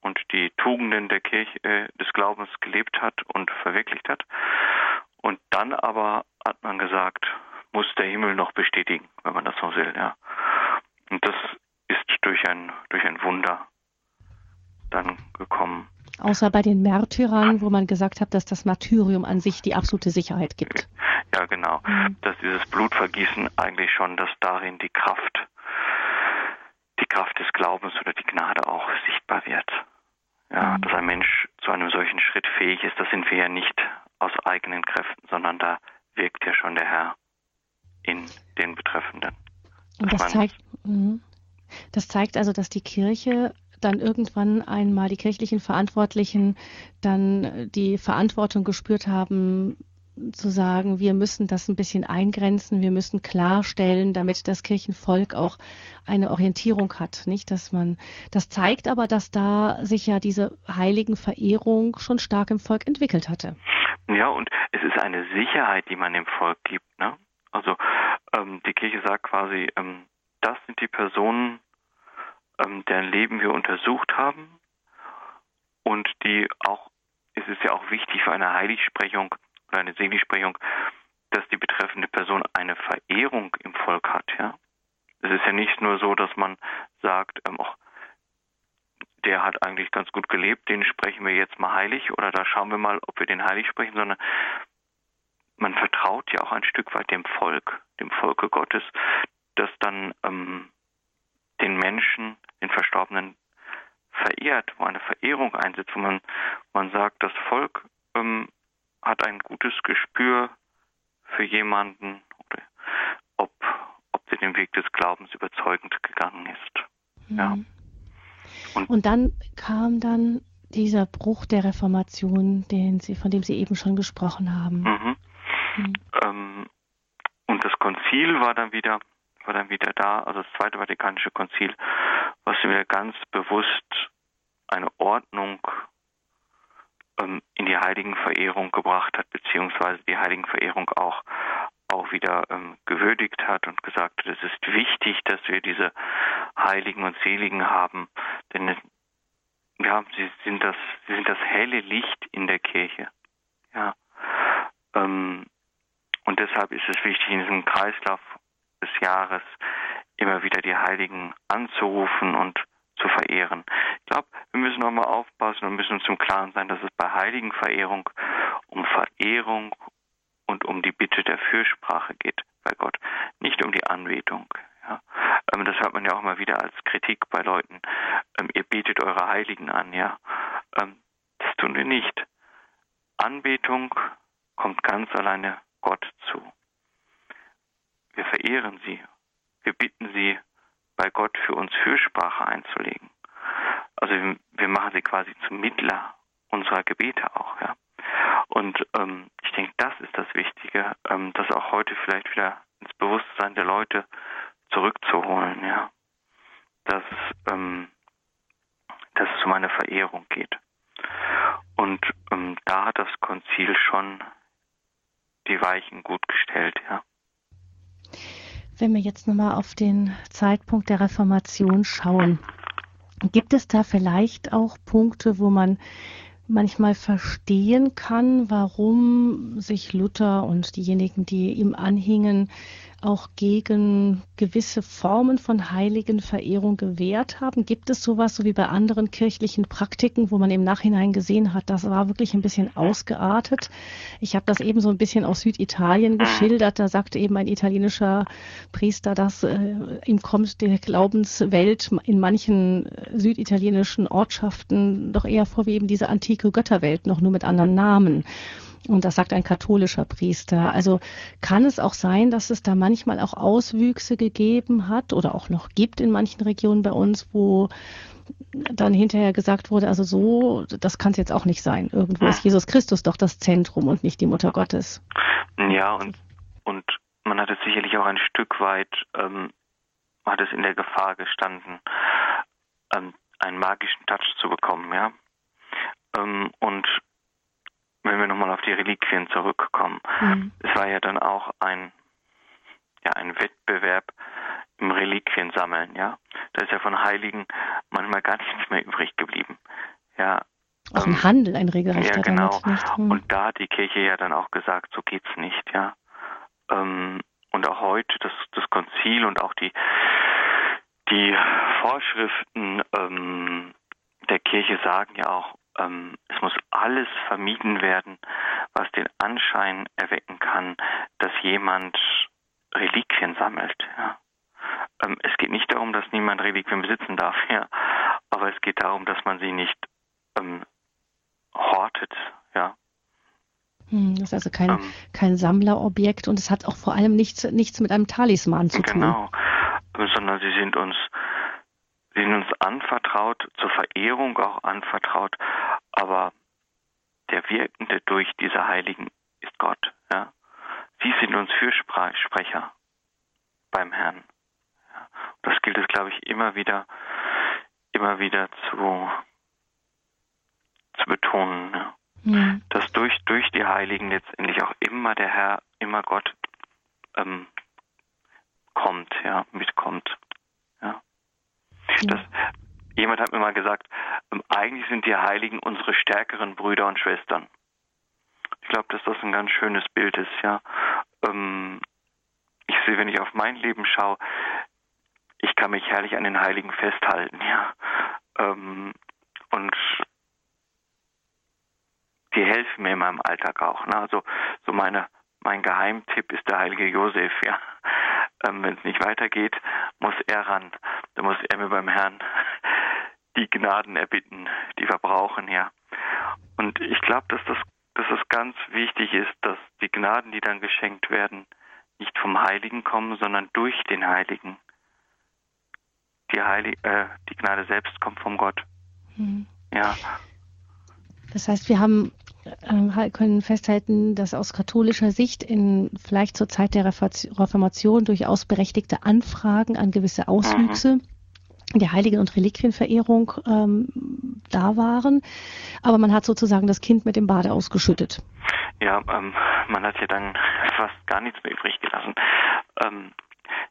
und die Tugenden der Kirche, äh, des Glaubens gelebt hat und verwirklicht hat. Und dann aber hat man gesagt, muss der Himmel noch bestätigen, wenn man das so will, ja. Und das ist durch ein, durch ein Wunder dann gekommen. Außer bei den Märtyrern, wo man gesagt hat, dass das Martyrium an sich die absolute Sicherheit gibt. Ja, genau. Mhm. Dass dieses Blutvergießen eigentlich schon, dass darin die Kraft, die Kraft des Glaubens oder die Gnade auch sichtbar wird. Ja, mhm. dass ein Mensch zu einem solchen Schritt fähig ist, das sind wir ja nicht aus eigenen Kräften, sondern da wirkt ja schon der Herr in den Betreffenden. Und das zeigt, mhm. das zeigt also, dass die Kirche dann irgendwann einmal die kirchlichen Verantwortlichen dann die Verantwortung gespürt haben, zu sagen, wir müssen das ein bisschen eingrenzen, wir müssen klarstellen, damit das Kirchenvolk auch eine Orientierung hat, nicht, dass man, das zeigt aber, dass da sich ja diese heiligen Verehrung schon stark im Volk entwickelt hatte. Ja, und es ist eine Sicherheit, die man dem Volk gibt, ne? Also, ähm, die Kirche sagt quasi, ähm, das sind die Personen, ähm, deren Leben wir untersucht haben und die auch, es ist ja auch wichtig für eine Heiligsprechung, oder eine Seligsprechung, dass die betreffende Person eine Verehrung im Volk hat, ja. Es ist ja nicht nur so, dass man sagt, ähm, auch der hat eigentlich ganz gut gelebt, den sprechen wir jetzt mal heilig oder da schauen wir mal, ob wir den heilig sprechen, sondern man vertraut ja auch ein Stück weit dem Volk, dem Volke Gottes, das dann ähm, den Menschen, den Verstorbenen verehrt, wo eine Verehrung einsetzt, wo man, man sagt, das Volk ähm, hat ein gutes Gespür für jemanden, oder ob, ob der den Weg des Glaubens überzeugend gegangen ist. Mhm. Ja. Und, Und, dann kam dann dieser Bruch der Reformation, den Sie, von dem Sie eben schon gesprochen haben. Mhm. Mhm. Ähm, und das Konzil war dann wieder war dann wieder da, also das Zweite Vatikanische Konzil, was wieder ganz bewusst eine Ordnung ähm, in die Heiligenverehrung gebracht hat, beziehungsweise die Heiligenverehrung auch auch wieder ähm, gewürdigt hat und gesagt hat, es ist wichtig, dass wir diese Heiligen und Seligen haben, denn ja, sie sind das, sie sind das helle Licht in der Kirche. Ja. Ähm, und deshalb ist es wichtig, in diesem Kreislauf des Jahres immer wieder die Heiligen anzurufen und zu verehren. Ich glaube, wir müssen auch mal aufpassen und müssen uns zum Klaren sein, dass es bei Heiligenverehrung um Verehrung und um die Bitte der Fürsprache geht bei Gott, nicht um die Anbetung. Ja. Ähm, das hört man ja auch mal wieder als Kritik bei Leuten. Ähm, ihr betet eure Heiligen an, ja. Ähm, das tun wir nicht. Anbetung kommt ganz alleine Gott zu. Wir verehren sie. Wir bitten sie bei Gott für uns Fürsprache einzulegen. Also wir machen sie quasi zum Mittler unserer Gebete auch, ja. Und ähm, ich denke, das ist das Wichtige, ähm, das auch heute vielleicht wieder ins Bewusstsein der Leute zurückzuholen, ja. Dass, ähm, dass es um eine Verehrung geht. Und ähm, da hat das Konzil schon die Weichen gut gestellt, ja. Wenn wir jetzt nochmal auf den Zeitpunkt der Reformation schauen, gibt es da vielleicht auch Punkte, wo man manchmal verstehen kann, warum sich Luther und diejenigen, die ihm anhingen, auch gegen gewisse Formen von Heiligenverehrung gewehrt haben? Gibt es sowas, so wie bei anderen kirchlichen Praktiken, wo man im Nachhinein gesehen hat, das war wirklich ein bisschen ausgeartet? Ich habe das eben so ein bisschen aus Süditalien geschildert. Da sagte eben ein italienischer Priester, dass äh, ihm kommt die Glaubenswelt in manchen äh, süditalienischen Ortschaften doch eher vor wie eben diese antike Götterwelt, noch nur mit anderen Namen. Und das sagt ein katholischer Priester. Also kann es auch sein, dass es da manchmal auch Auswüchse gegeben hat oder auch noch gibt in manchen Regionen bei uns, wo dann hinterher gesagt wurde, also so, das kann es jetzt auch nicht sein. Irgendwo ist Jesus Christus doch das Zentrum und nicht die Mutter Gottes. Ja, und, und man hat es sicherlich auch ein Stück weit, ähm, hat es in der Gefahr gestanden, ähm, einen magischen Touch zu bekommen, ja. Ähm, und wenn wir nochmal auf die Reliquien zurückkommen, mhm. es war ja dann auch ein, ja, ein Wettbewerb im Reliquiensammeln, ja. Da ist ja von Heiligen manchmal gar nichts mehr übrig geblieben. Ja. Auch ein ähm, Handel, ein regelrechter Ja, genau. Hm. Und da hat die Kirche ja dann auch gesagt, so geht's nicht, ja. Ähm, und auch heute das, das Konzil und auch die, die Vorschriften ähm, der Kirche sagen ja auch, ähm, es muss alles vermieden werden, was den Anschein erwecken kann, dass jemand Reliquien sammelt. Ja. Ähm, es geht nicht darum, dass niemand Reliquien besitzen darf, ja, aber es geht darum, dass man sie nicht ähm, hortet, ja. Hm, das ist also kein, ähm, kein Sammlerobjekt und es hat auch vor allem nichts, nichts mit einem Talisman zu tun. Genau, sondern sie sind uns sind uns anvertraut, zur Verehrung auch anvertraut, aber der Wirkende durch diese Heiligen ist Gott. Ja? Sie sind uns Fürsprecher beim Herrn. Ja? Das gilt es, glaube ich, immer wieder, immer wieder zu, zu betonen. Ja? Mhm. Dass durch, durch die Heiligen letztendlich auch immer der Herr, immer Gott ähm, kommt, ja, mitkommt. Das, jemand hat mir mal gesagt, ähm, eigentlich sind die Heiligen unsere stärkeren Brüder und Schwestern. Ich glaube, dass das ein ganz schönes Bild ist, ja. Ähm, ich sehe, wenn ich auf mein Leben schaue, ich kann mich herrlich an den Heiligen festhalten, ja. Ähm, und die helfen mir in meinem Alltag auch. Ne? Also so meine, mein Geheimtipp ist der heilige Josef, ja. Ähm, Wenn es nicht weitergeht, muss er ran. Da muss er mir beim Herrn die Gnaden erbitten, die wir brauchen, ja. Und ich glaube, dass das, dass das ganz wichtig ist, dass die Gnaden, die dann geschenkt werden, nicht vom Heiligen kommen, sondern durch den Heiligen. Die, Heilig äh, die Gnade selbst kommt vom Gott. Mhm. Ja. Das heißt, wir haben können festhalten, dass aus katholischer Sicht in vielleicht zur Zeit der Reformation durchaus berechtigte Anfragen an gewisse Auswüchse der Heiligen- und Reliquienverehrung ähm, da waren. Aber man hat sozusagen das Kind mit dem Bade ausgeschüttet. Ja, ähm, man hat ja dann fast gar nichts mehr übrig gelassen. Ähm,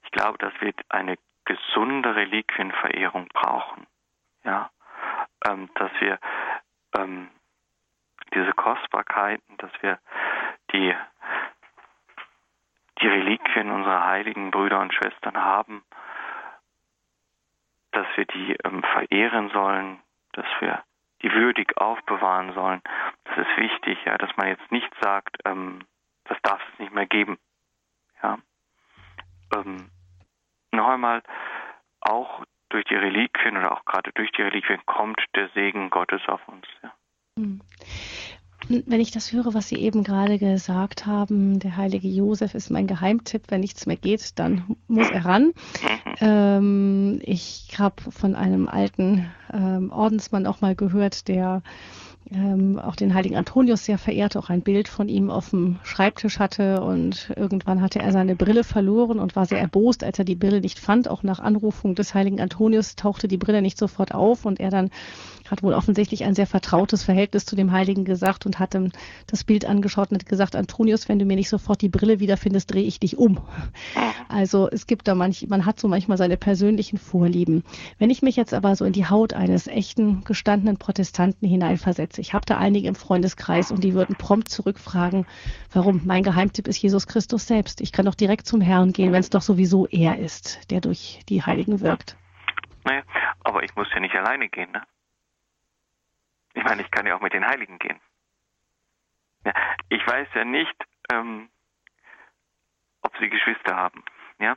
ich glaube, dass wir eine gesunde Reliquienverehrung brauchen. Ja, ähm, dass wir ähm, diese Kostbarkeiten, dass wir die, die Reliquien unserer heiligen Brüder und Schwestern haben, dass wir die ähm, verehren sollen, dass wir die würdig aufbewahren sollen. Das ist wichtig, ja, dass man jetzt nicht sagt, ähm, das darf es nicht mehr geben. Ja. Ähm, noch einmal, auch durch die Reliquien oder auch gerade durch die Reliquien kommt der Segen Gottes auf uns. Ja. Hm. Wenn ich das höre, was Sie eben gerade gesagt haben, der heilige Josef ist mein Geheimtipp, wenn nichts mehr geht, dann muss er ran. Ähm, ich habe von einem alten ähm, Ordensmann auch mal gehört, der ähm, auch den heiligen Antonius sehr verehrte, auch ein Bild von ihm auf dem Schreibtisch hatte und irgendwann hatte er seine Brille verloren und war sehr erbost, als er die Brille nicht fand. Auch nach Anrufung des heiligen Antonius tauchte die Brille nicht sofort auf und er dann hat wohl offensichtlich ein sehr vertrautes Verhältnis zu dem Heiligen gesagt und hat ihm das Bild angeschaut und hat gesagt, Antonius, wenn du mir nicht sofort die Brille wiederfindest, drehe ich dich um. Also es gibt da manch, man hat so manchmal seine persönlichen Vorlieben. Wenn ich mich jetzt aber so in die Haut eines echten gestandenen Protestanten hineinversetze, ich habe da einige im Freundeskreis und die würden prompt zurückfragen, warum? Mein Geheimtipp ist Jesus Christus selbst. Ich kann doch direkt zum Herrn gehen, wenn es doch sowieso er ist, der durch die Heiligen wirkt. Naja, aber ich muss ja nicht alleine gehen, ne? Ich meine, ich kann ja auch mit den Heiligen gehen. Ja, ich weiß ja nicht, ähm, ob sie Geschwister haben, ja.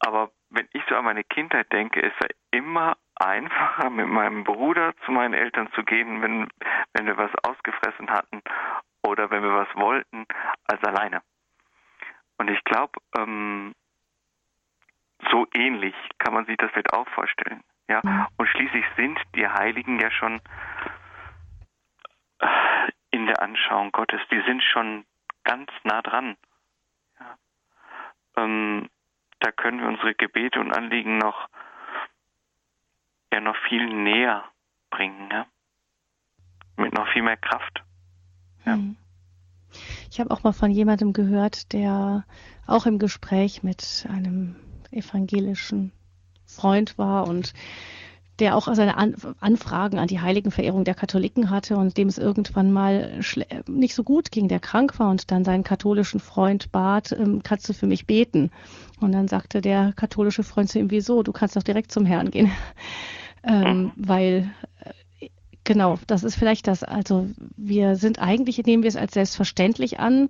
Aber wenn ich so an meine Kindheit denke, ist es immer einfacher, mit meinem Bruder zu meinen Eltern zu gehen, wenn, wenn wir was ausgefressen hatten oder wenn wir was wollten, als alleine. Und ich glaube, ähm, so ähnlich kann man sich das vielleicht auch vorstellen. Ja? Mhm. Und schließlich sind die Heiligen ja schon in der Anschauung Gottes, die sind schon ganz nah dran. Ja? Ähm, da können wir unsere Gebete und Anliegen noch ja noch viel näher bringen, ja? mit noch viel mehr Kraft. Ja. Mhm. Ich habe auch mal von jemandem gehört, der auch im Gespräch mit einem evangelischen Freund war und der auch seine An Anfragen an die Heiligenverehrung der Katholiken hatte und dem es irgendwann mal nicht so gut ging, der krank war und dann seinen katholischen Freund bat, ähm, kannst du für mich beten? Und dann sagte der katholische Freund zu ihm, wieso? Du kannst doch direkt zum Herrn gehen. ähm, mhm. weil äh, Genau, das ist vielleicht das. Also wir sind eigentlich, nehmen wir es als selbstverständlich an,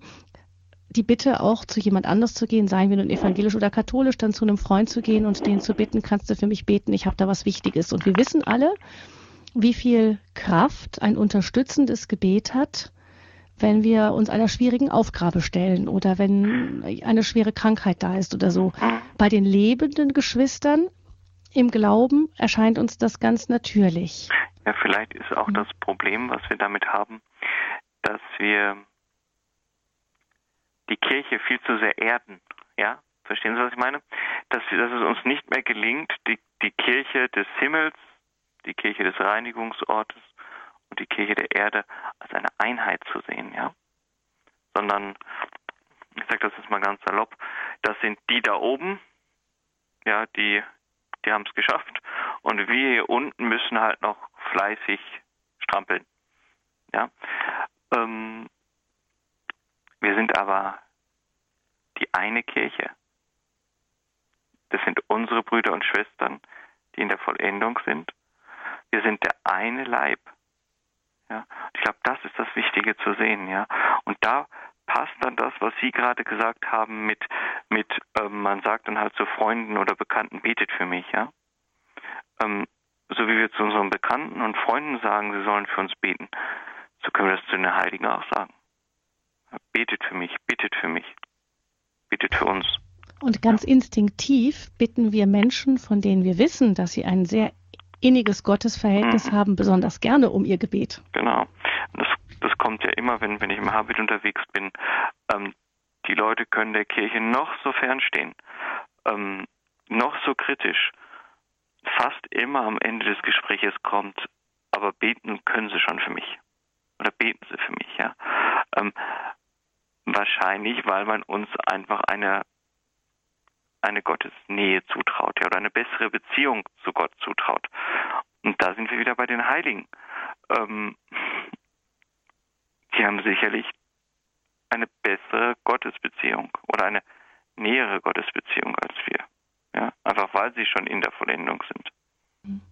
die Bitte auch zu jemand anders zu gehen, seien wir nun evangelisch oder katholisch, dann zu einem Freund zu gehen und den zu bitten, kannst du für mich beten, ich habe da was Wichtiges. Und wir wissen alle, wie viel Kraft ein unterstützendes Gebet hat, wenn wir uns einer schwierigen Aufgabe stellen oder wenn eine schwere Krankheit da ist oder so. Bei den lebenden Geschwistern im Glauben erscheint uns das ganz natürlich. Ja, vielleicht ist auch das Problem, was wir damit haben, dass wir die Kirche viel zu sehr erden. Ja, verstehen Sie, was ich meine? Dass, dass es uns nicht mehr gelingt, die, die Kirche des Himmels, die Kirche des Reinigungsortes und die Kirche der Erde als eine Einheit zu sehen, ja? Sondern, ich sage das jetzt mal ganz salopp, das sind die da oben, ja, die, die haben es geschafft und wir hier unten müssen halt noch fleißig strampeln, ja? Ähm, wir sind aber die eine Kirche. Das sind unsere Brüder und Schwestern, die in der Vollendung sind. Wir sind der eine Leib. Ja, ich glaube, das ist das Wichtige zu sehen. Ja, und da passt dann das, was Sie gerade gesagt haben, mit mit ähm, man sagt dann halt zu Freunden oder Bekannten, betet für mich. Ja, ähm, so wie wir zu unseren Bekannten und Freunden sagen, sie sollen für uns beten, so können wir das zu den Heiligen auch sagen betet für mich, bittet für mich, bittet für uns. Und ganz ja. instinktiv bitten wir Menschen, von denen wir wissen, dass sie ein sehr inniges Gottesverhältnis mhm. haben, besonders gerne um ihr Gebet. Genau. Das, das kommt ja immer, wenn, wenn ich im Habit unterwegs bin. Ähm, die Leute können der Kirche noch so fernstehen, ähm, noch so kritisch. Fast immer am Ende des Gespräches kommt, aber beten können sie schon für mich. Oder beten sie für mich, ja. Ähm, Wahrscheinlich, weil man uns einfach eine, eine Gottesnähe zutraut, ja, oder eine bessere Beziehung zu Gott zutraut. Und da sind wir wieder bei den Heiligen. Ähm, die haben sicherlich eine bessere Gottesbeziehung oder eine nähere Gottesbeziehung als wir. Ja, einfach weil sie schon in der Vollendung sind.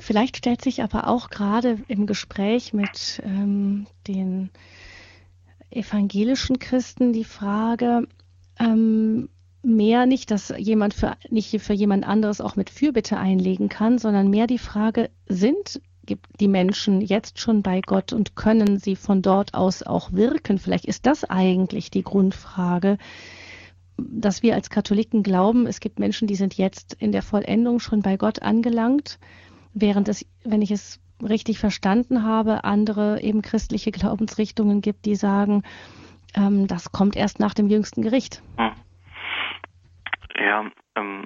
Vielleicht stellt sich aber auch gerade im Gespräch mit ähm, den evangelischen Christen die Frage, ähm, mehr nicht, dass jemand für, nicht für jemand anderes auch mit Fürbitte einlegen kann, sondern mehr die Frage, sind die Menschen jetzt schon bei Gott und können sie von dort aus auch wirken? Vielleicht ist das eigentlich die Grundfrage, dass wir als Katholiken glauben, es gibt Menschen, die sind jetzt in der Vollendung schon bei Gott angelangt, während es, wenn ich es richtig verstanden habe, andere eben christliche Glaubensrichtungen gibt, die sagen, ähm, das kommt erst nach dem jüngsten Gericht. Ja, ähm,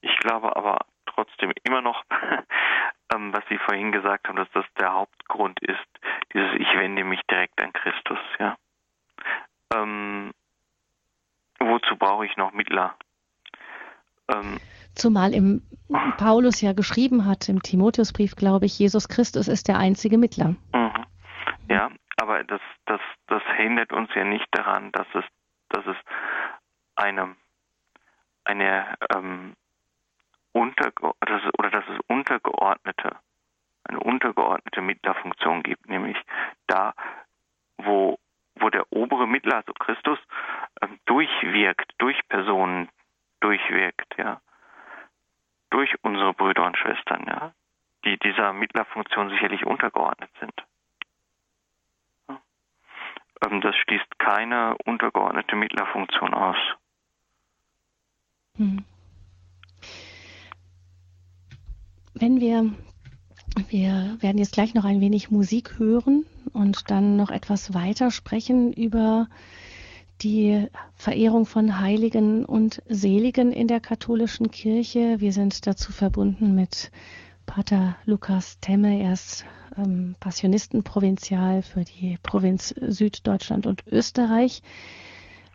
ich glaube aber trotzdem immer noch, ähm, was Sie vorhin gesagt haben, dass das der Hauptgrund ist, dieses Ich wende mich direkt an Christus, ja. Ähm, wozu brauche ich noch Mittler? Zumal im Paulus ja geschrieben hat, im Timotheusbrief, glaube ich, Jesus Christus ist der einzige Mittler. Mhm. Ja, aber das, das, das hindert uns ja nicht daran, dass es, dass es eine, eine ähm, unter, oder dass es untergeordnete, eine untergeordnete Mittlerfunktion gibt, nämlich da, wo, wo der obere Mittler, also Christus, ähm, durchwirkt, durch Personen durchwirkt, ja, durch unsere Brüder und Schwestern, ja, die dieser Mittlerfunktion sicherlich untergeordnet sind. Ähm, das schließt keine untergeordnete Mittlerfunktion aus. Hm. Wenn wir, wir werden jetzt gleich noch ein wenig Musik hören und dann noch etwas weiter sprechen über die Verehrung von Heiligen und Seligen in der katholischen Kirche. Wir sind dazu verbunden mit Pater Lukas Temme. Er ist ähm, Passionistenprovinzial für die Provinz Süddeutschland und Österreich.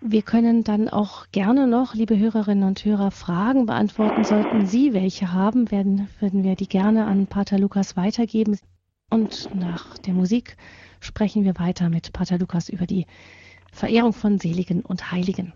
Wir können dann auch gerne noch, liebe Hörerinnen und Hörer, Fragen beantworten. Sollten Sie welche haben, werden, würden wir die gerne an Pater Lukas weitergeben. Und nach der Musik sprechen wir weiter mit Pater Lukas über die Verehrung von Seligen und Heiligen.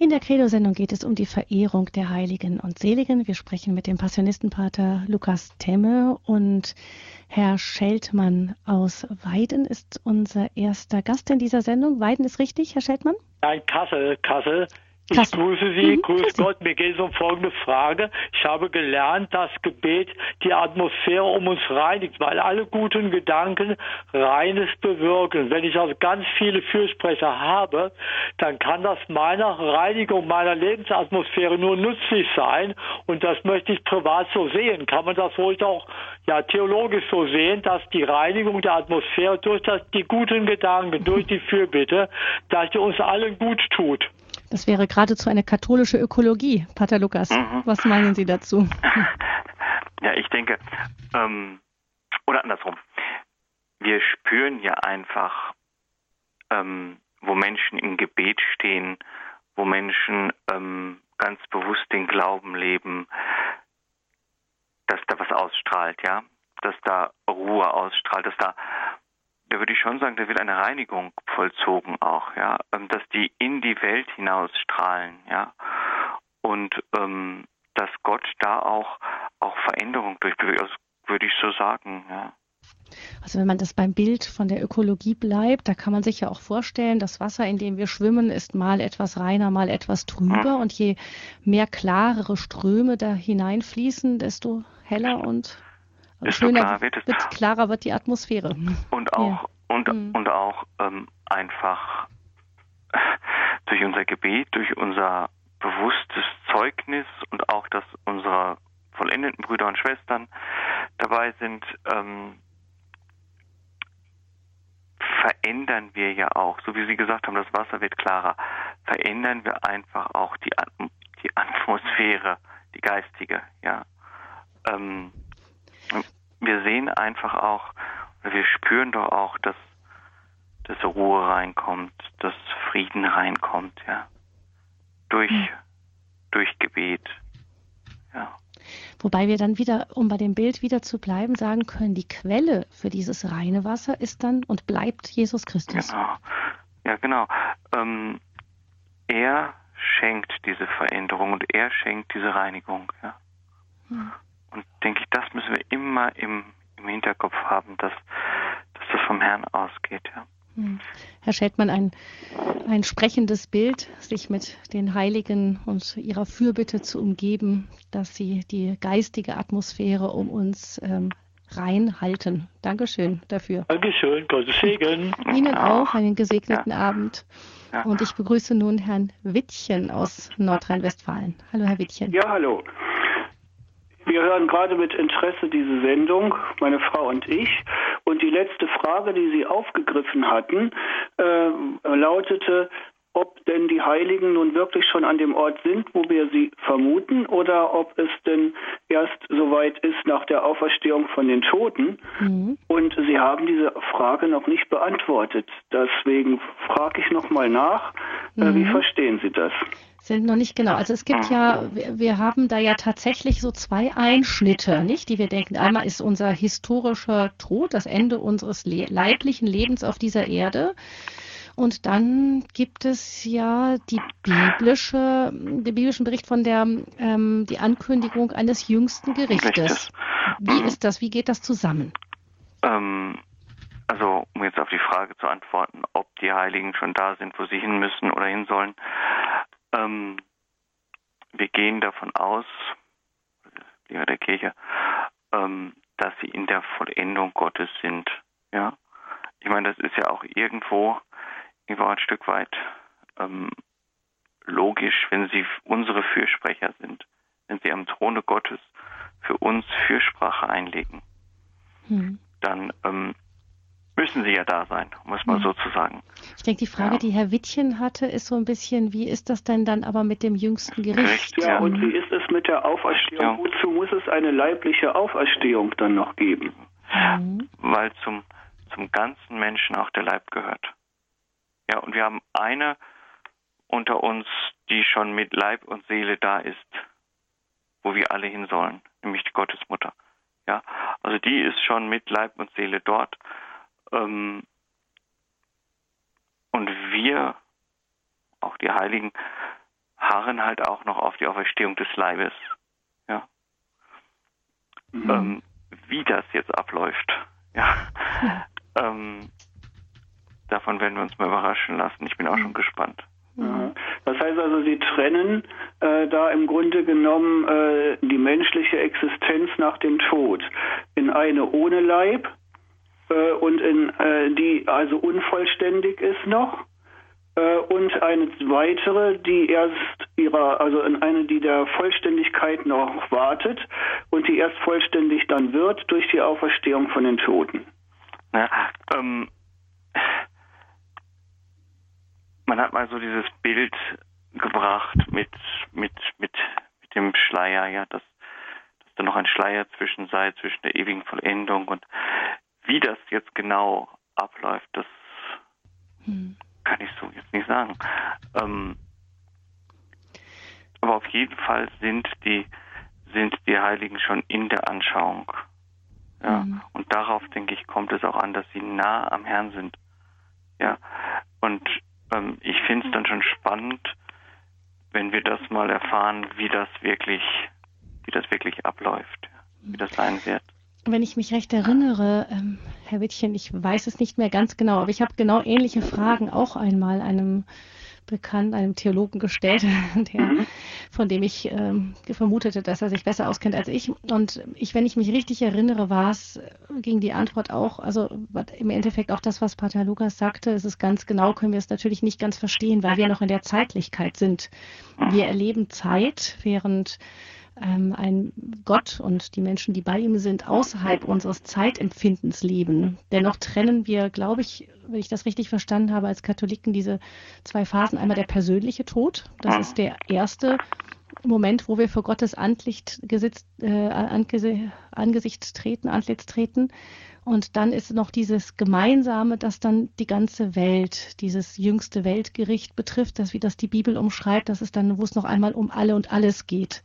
In der Credo-Sendung geht es um die Verehrung der Heiligen und Seligen. Wir sprechen mit dem Passionistenpater Lukas Temme und Herr Scheltmann aus Weiden ist unser erster Gast in dieser Sendung. Weiden ist richtig, Herr Scheltmann? Nein, Kassel, Kassel. Ich grüße Sie, mhm, grüß Gott. Mir geht es um folgende Frage. Ich habe gelernt, dass Gebet die Atmosphäre um uns reinigt, weil alle guten Gedanken Reines bewirken. Wenn ich also ganz viele Fürsprecher habe, dann kann das meiner Reinigung meiner Lebensatmosphäre nur nützlich sein. Und das möchte ich privat so sehen. Kann man das wohl auch ja, theologisch so sehen, dass die Reinigung der Atmosphäre durch das, die guten Gedanken, durch die Fürbitte, dass die uns allen gut tut. Das wäre geradezu eine katholische Ökologie, Pater Lukas. Mhm. Was meinen Sie dazu? Ja, ich denke, ähm, oder andersrum. Wir spüren ja einfach, ähm, wo Menschen im Gebet stehen, wo Menschen ähm, ganz bewusst den Glauben leben, dass da was ausstrahlt, ja, dass da Ruhe ausstrahlt, dass da da würde ich schon sagen, da wird eine Reinigung vollzogen auch, ja, ähm, dass die in die Welt hinaus strahlen, ja, und ähm, dass Gott da auch auch Veränderung durchbewegt, also würde ich so sagen, ja. Also wenn man das beim Bild von der Ökologie bleibt, da kann man sich ja auch vorstellen, das Wasser, in dem wir schwimmen, ist mal etwas reiner, mal etwas trüber. Mhm. Und je mehr klarere Ströme da hineinfließen, desto heller und desto klar wird es. Wird klarer wird die Atmosphäre. Und auch, ja. und, mhm. und auch ähm, einfach durch unser Gebet, durch unser bewusstes Zeugnis und auch, dass unsere vollendeten Brüder und Schwestern dabei sind, ähm, verändern wir ja auch, so wie Sie gesagt haben, das Wasser wird klarer, verändern wir einfach auch die, die Atmosphäre, die geistige, ja. Ähm, wir sehen einfach auch, wir spüren doch auch, dass, dass Ruhe reinkommt, dass Frieden reinkommt, ja. Durch, mhm. durch Gebet, ja. Wobei wir dann wieder, um bei dem Bild wieder zu bleiben, sagen können, die Quelle für dieses reine Wasser ist dann und bleibt Jesus Christus. Genau. Ja, genau. Ähm, er schenkt diese Veränderung und er schenkt diese Reinigung, ja. Hm. Und denke ich, das müssen wir immer im, im Hinterkopf haben, dass, dass das vom Herrn ausgeht. Ja. Hm. Herr Schettmann, ein, ein sprechendes Bild, sich mit den Heiligen und ihrer Fürbitte zu umgeben, dass sie die geistige Atmosphäre um uns ähm, reinhalten. Dankeschön dafür. Dankeschön, Gottes Segen. Ihnen auch einen gesegneten ja. Abend. Ja. Und ich begrüße nun Herrn Wittchen aus Nordrhein-Westfalen. Hallo, Herr Wittchen. Ja, hallo Wir hören gerade mit Interesse diese Sendung, meine Frau und ich. Und die letzte Frage, die Sie aufgegriffen hatten, äh, lautete, ob denn die Heiligen nun wirklich schon an dem Ort sind, wo wir sie vermuten, oder ob es denn erst soweit ist nach der Auferstehung von den Toten. Mhm. Und Sie haben diese Frage noch nicht beantwortet. Deswegen frage ich nochmal nach, äh, mhm. wie verstehen Sie das? sind noch nicht genau. Also es gibt ja, wir haben da ja tatsächlich so zwei Einschnitte, nicht, die wir denken. Einmal ist unser historischer Tod, das Ende unseres leiblichen Lebens auf dieser Erde. Und dann gibt es ja die biblische, den biblischen Bericht von der ähm, die Ankündigung eines jüngsten Gerichtes. Wie ist das? Wie geht das zusammen? Ähm, also um jetzt auf die Frage zu antworten, ob die Heiligen schon da sind, wo sie hin müssen oder hin sollen. Ähm, wir gehen davon aus, Lehrer der Kirche, ähm, dass sie in der Vollendung Gottes sind. Ja, ich meine, das ist ja auch irgendwo ich war ein Stück weit ähm, logisch, wenn sie unsere Fürsprecher sind, wenn sie am Throne Gottes für uns Fürsprache einlegen, hm. dann ähm, müssen sie ja da sein, um es mal hm. so zu sagen. Ich denke, die Frage, ja. die Herr Wittchen hatte, ist so ein bisschen, wie ist das denn dann aber mit dem jüngsten Gericht? Ja, ja. und wie ist es mit der Auferstehung? Ja. Wozu muss es eine leibliche Auferstehung dann noch geben? Mhm. Weil zum, zum ganzen Menschen auch der Leib gehört. Ja, und wir haben eine unter uns, die schon mit Leib und Seele da ist, wo wir alle hin sollen, nämlich die Gottesmutter. Ja, also die ist schon mit Leib und Seele dort. Ähm, und wir, auch die Heiligen, harren halt auch noch auf die Auferstehung des Leibes. Ja. Mhm. Ähm, wie das jetzt abläuft, ja. Ähm, davon werden wir uns mal überraschen lassen. Ich bin auch schon gespannt. Ja. Das heißt also, Sie trennen äh, da im Grunde genommen äh, die menschliche Existenz nach dem Tod in eine ohne Leib äh, und in äh, die also unvollständig ist noch äh, und eine weitere, die erst ihrer, also in eine, die der Vollständigkeit noch wartet und die erst vollständig dann wird durch die Auferstehung von den Toten. Ja, ähm, man hat mal so dieses Bild gebracht mit, mit, mit, mit dem Schleier, ja, dass, dass da noch ein Schleier zwischen sei, zwischen der ewigen Vollendung und wie das jetzt genau abläuft, das hm. kann ich so jetzt nicht sagen. Ähm, aber auf jeden Fall sind die, sind die Heiligen schon in der Anschauung. Ja, mhm. und darauf denke ich, kommt es auch an, dass sie nah am Herrn sind. Ja, und ähm, ich finde es dann schon spannend, wenn wir das mal erfahren, wie das wirklich, wie das wirklich abläuft, wie das sein wird. Wenn ich mich recht erinnere, ähm, Herr Wittchen, ich weiß es nicht mehr ganz genau, aber ich habe genau ähnliche Fragen auch einmal einem bekannt, einem Theologen gestellt, der, mhm. von dem ich ähm, vermutete, dass er sich besser auskennt als ich. Und ich, wenn ich mich richtig erinnere, war es, ging die Antwort auch, also im Endeffekt auch das, was Pater Lukas sagte, ist es ganz genau, können wir es natürlich nicht ganz verstehen, weil wir noch in der Zeitlichkeit sind. Wir erleben Zeit, während ähm, ein Gott und die Menschen, die bei ihm sind, außerhalb unseres Zeitempfindens leben. Dennoch trennen wir, glaube ich, wenn ich das richtig verstanden habe, als Katholiken diese zwei Phasen. Einmal der persönliche Tod, das ist der erste Moment, wo wir vor Gottes Anlicht gesitzt, äh, angesi Angesicht treten, Antlitz treten. Und dann ist noch dieses Gemeinsame, das dann die ganze Welt, dieses jüngste Weltgericht betrifft, das wie das die Bibel umschreibt, das ist dann, wo es noch einmal um alle und alles geht.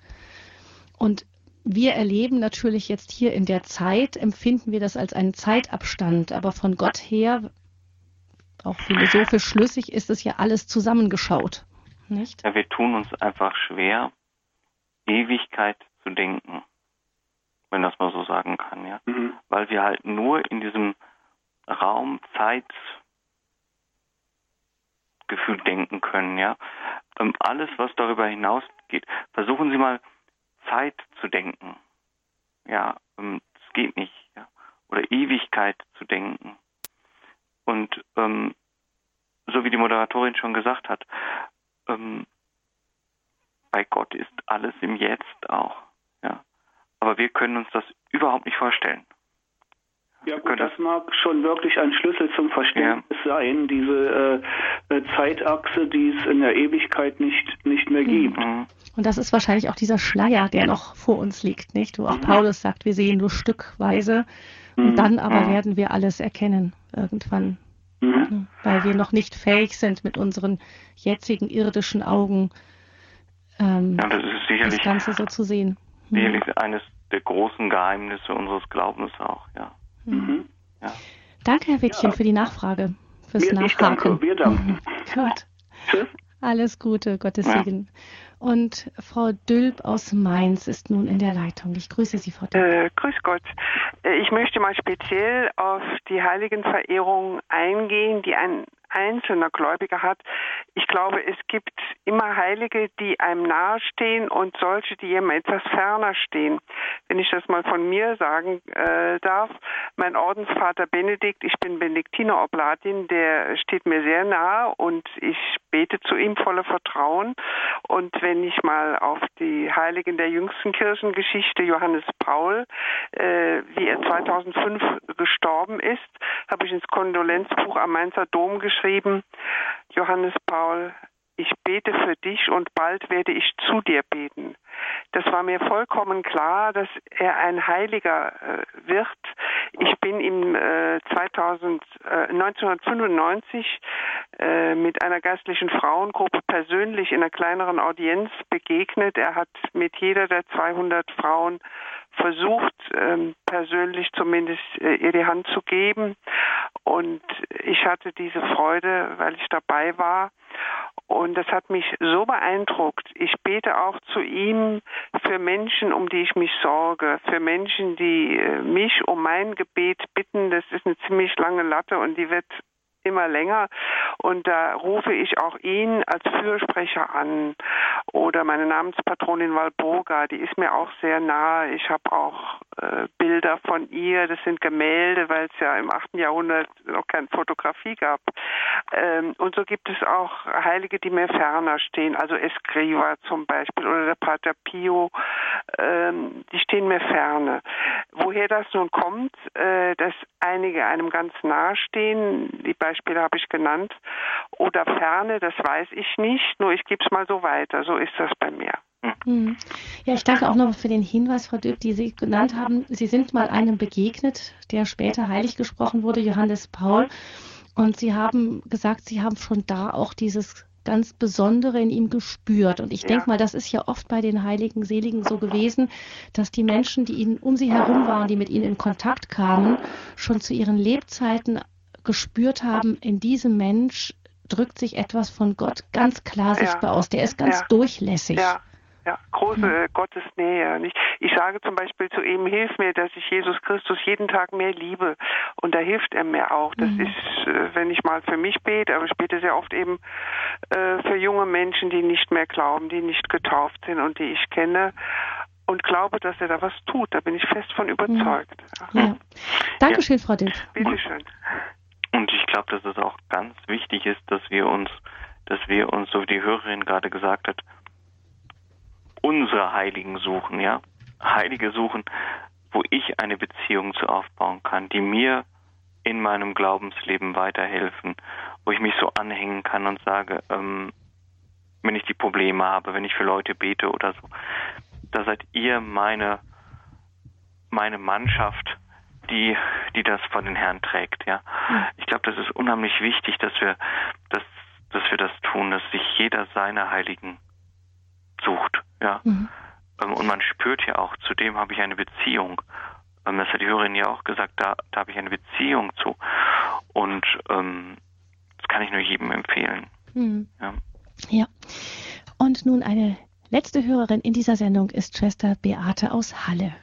Und wir erleben natürlich jetzt hier in der Zeit, empfinden wir das als einen Zeitabstand, aber von Gott her, auch philosophisch schlüssig, ist es ja alles zusammengeschaut. Nicht? Ja, wir tun uns einfach schwer, Ewigkeit zu denken, wenn das mal so sagen kann, ja. Mhm. Weil wir halt nur in diesem Raum Zeit Gefühl denken können, ja. Ähm, alles, was darüber hinausgeht, versuchen Sie mal Zeit zu denken. Ja, ähm, es geht nicht. Ja. Oder Ewigkeit zu denken. Und ähm, so wie die Moderatorin schon gesagt hat, ähm, bei Gott ist alles im Jetzt auch. Ja. aber wir können uns das überhaupt nicht vorstellen. Ja gut, das mag schon wirklich ein Schlüssel zum Verständnis ja. sein, diese äh, Zeitachse, die es in der Ewigkeit nicht, nicht mehr gibt. Mhm. Und das ist wahrscheinlich auch dieser Schleier, der noch vor uns liegt, nicht? Wo auch mhm. Paulus sagt, wir sehen nur stückweise und mhm. dann aber mhm. werden wir alles erkennen irgendwann. Mhm. Weil wir noch nicht fähig sind, mit unseren jetzigen irdischen Augen ähm, ja, das, das, Ganze so zu sehen. Sicherlich eines der großen Geheimnisse unseres Glaubens auch, ja. Mhm. Ja. Danke, Herr Wittchen, ja. für die Nachfrage, fürs wir, Nachhaken. Danke, wir danken. Gut. Tschüss. Alles Gute, Gottes ja. Segen. Und Frau Dülp aus Mainz ist nun in der Leitung. Ich grüße Sie, Frau Dülp. Äh, grüß Gott. Äh, ich möchte mal speziell auf die Heiligenverehrung eingehen, die ein einzelner Gläubiger hat. Ich glaube, es gibt immer Heilige, die einem nahestehen und solche, die ihm etwas ferner stehen. Wenn ich das mal von mir sagen äh, darf, mein Ordensvater Benedikt, ich bin Benediktiner Oblatin, der steht mir sehr nahe und ich bete zu ihm voller Vertrauen. Und wenn ich mal auf die Heiligen der jüngsten Kirchengeschichte, Johannes Paul, äh, wie er 2005 gestorben ist, habe ich ins Kondolenzbuch am Mainzer Dom geschrieben, Johannes Paul, ich bete für dich und bald werde ich zu dir beten. Das war mir vollkommen klar, dass er ein Heiliger äh, wird. Ich bin ihm äh, 2000, äh, 1995 äh, mit einer geistlichen Frauengruppe persönlich in einer kleineren Audienz begegnet. Er hat mit jeder der 200 Frauen versucht, ähm, persönlich zumindest äh, ihr die Hand zu geben. Und ich hatte diese Freude, weil ich dabei war. Und das hat mich so beeindruckt. Ich bete auch zu ihm für Menschen, um die ich mich sorge, für Menschen, die äh, mich um mein Gebet bitten. Das ist eine ziemlich lange Latte und die wird immer länger. Und da rufe ich auch ihn als Fürsprecher an. Oder meine Namenspatronin Walburga, die ist mir auch sehr nahe. Ich habe auch äh, Bilder von ihr. Das sind Gemälde, weil es ja im 8. Jahrhundert noch keine Fotografie gab. Ähm, und so gibt es auch Heilige, die mir ferner stehen. Also Escriva zum Beispiel oder der Pater Pio. Ähm, die stehen mir ferne. Woher das nun kommt, äh, dass einige einem ganz nahe stehen, die Beispiele habe ich genannt, oder ferne, das weiß ich nicht, nur ich gebe es mal so weiter. So ist das bei mir. Hm. Ja, ich danke auch noch für den Hinweis, Frau Döb, die Sie genannt haben. Sie sind mal einem begegnet, der später heilig gesprochen wurde, Johannes Paul. Und Sie haben gesagt, Sie haben schon da auch dieses ganz Besondere in ihm gespürt. Und ich ja. denke mal, das ist ja oft bei den heiligen Seligen so gewesen, dass die Menschen, die ihnen um sie herum waren, die mit ihnen in Kontakt kamen, schon zu ihren Lebzeiten gespürt haben, in diesem Mensch drückt sich etwas von Gott ganz klar sichtbar ja. aus. Der ist ganz ja. durchlässig. Ja ja, große mhm. Gottesnähe. Nicht? Ich sage zum Beispiel zu ihm, hilf mir, dass ich Jesus Christus jeden Tag mehr liebe. Und da hilft er mir auch. Das mhm. ist, äh, wenn ich mal für mich bete, aber ich bete sehr oft eben äh, für junge Menschen, die nicht mehr glauben, die nicht getauft sind und die ich kenne und glaube, dass er da was tut. Da bin ich fest von überzeugt. Mhm. Ja. Dankeschön, ja. Frau Dick. Bitteschön. Ich glaube, dass es auch ganz wichtig ist, dass wir uns, dass wir uns, so wie die Hörerin gerade gesagt hat, unsere Heiligen suchen, ja. Heilige suchen, wo ich eine Beziehung zu aufbauen kann, die mir in meinem Glaubensleben weiterhelfen, wo ich mich so anhängen kann und sage, ähm, wenn ich die Probleme habe, wenn ich für Leute bete oder so, da seid ihr meine meine Mannschaft, die die das vor den Herrn trägt, ja. Hm. Ich glaube, das ist unheimlich wichtig, dass wir dass dass wir das tun, dass sich jeder seine Heiligen sucht. Ja. Mhm. Ähm, und man spürt ja auch, zu dem habe ich eine Beziehung. Ähm, das hat die Hörerin ja auch gesagt, da, da habe ich eine Beziehung zu. Und ähm, das kann ich nur jedem empfehlen. Mhm. Ja. ja. Und nun eine letzte Hörerin in dieser Sendung ist Schwester Beate aus Halle.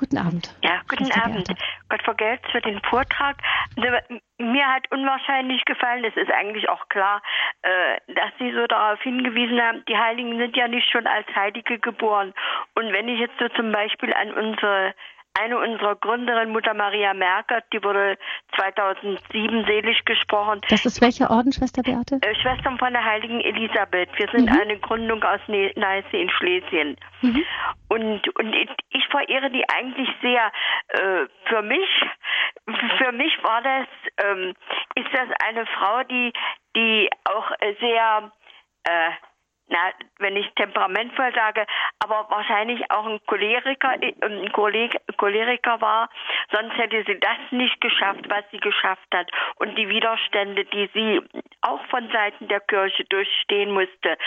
Guten Abend. Ja, guten Abend. Beate. Gott vergelt's für den Vortrag. Also, mir hat unwahrscheinlich gefallen, es ist eigentlich auch klar, äh, dass Sie so darauf hingewiesen haben, die Heiligen sind ja nicht schon als Heilige geboren. Und wenn ich jetzt so zum Beispiel an unsere eine unserer Gründerinnen, Mutter Maria Merkert, die wurde 2007 selig gesprochen. Das ist welche Orden, Schwester Beate? Äh, Schwestern von der Heiligen Elisabeth. Wir sind mhm. eine Gründung aus Neiße in Schlesien. Mhm. Und, und ich verehre die eigentlich sehr. Äh, für mich, für mich war das, ähm, ist das eine Frau, die, die auch sehr äh, na, wenn ich temperamentvoll sage, aber wahrscheinlich auch ein Choleriker, äh, ein Choleriker war, sonst hätte sie das nicht geschafft, was sie geschafft hat. Und die Widerstände, die sie auch von Seiten der Kirche durchstehen musste.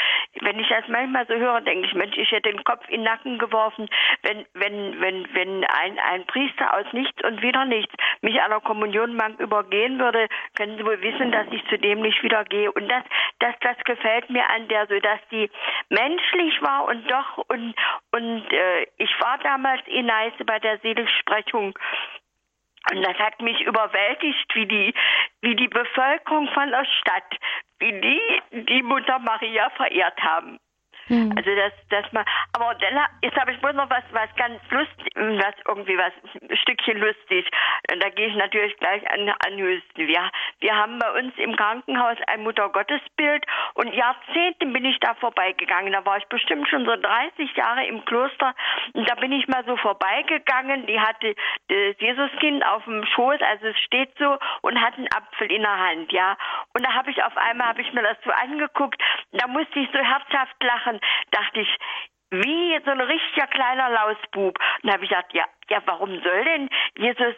Wenn ich das manchmal so höre, denke ich, Mensch, ich hätte den Kopf in den Nacken geworfen, wenn, wenn, wenn, wenn ein, ein Priester aus nichts und wieder nichts mich einer Kommunionbank übergehen würde, können Sie wohl wissen, dass ich zu dem nicht wieder gehe. Und das, das, das gefällt mir an der, so dass die menschlich war und doch und und äh, ich war damals in Neiße bei der Seligsprechung und das hat mich überwältigt, wie die, wie die Bevölkerung von der Stadt, wie die die Mutter Maria verehrt haben. Mhm. Also das, das mal, aber dann ist habe ich bloß noch was, was ganz lustig, was irgendwie was, ein Stückchen lustig. Und da gehe ich natürlich gleich an, an Hüsten. Wir, wir haben bei uns im Krankenhaus ein Muttergottesbild und Jahrzehnte bin ich da vorbeigegangen. Da war ich bestimmt schon so 30 Jahre im Kloster und da bin ich mal so vorbeigegangen. Die hatte das Jesuskind auf dem Schoß, also es steht so und hat einen Apfel in der Hand, ja. Und da habe ich auf einmal, habe ich mir das so angeguckt, da musste ich so herzhaft lachen Jahren dachte ich, wie so ein richtiger kleiner Lausbub. Und da habe ich gedacht, ja, ja, warum soll denn Jesus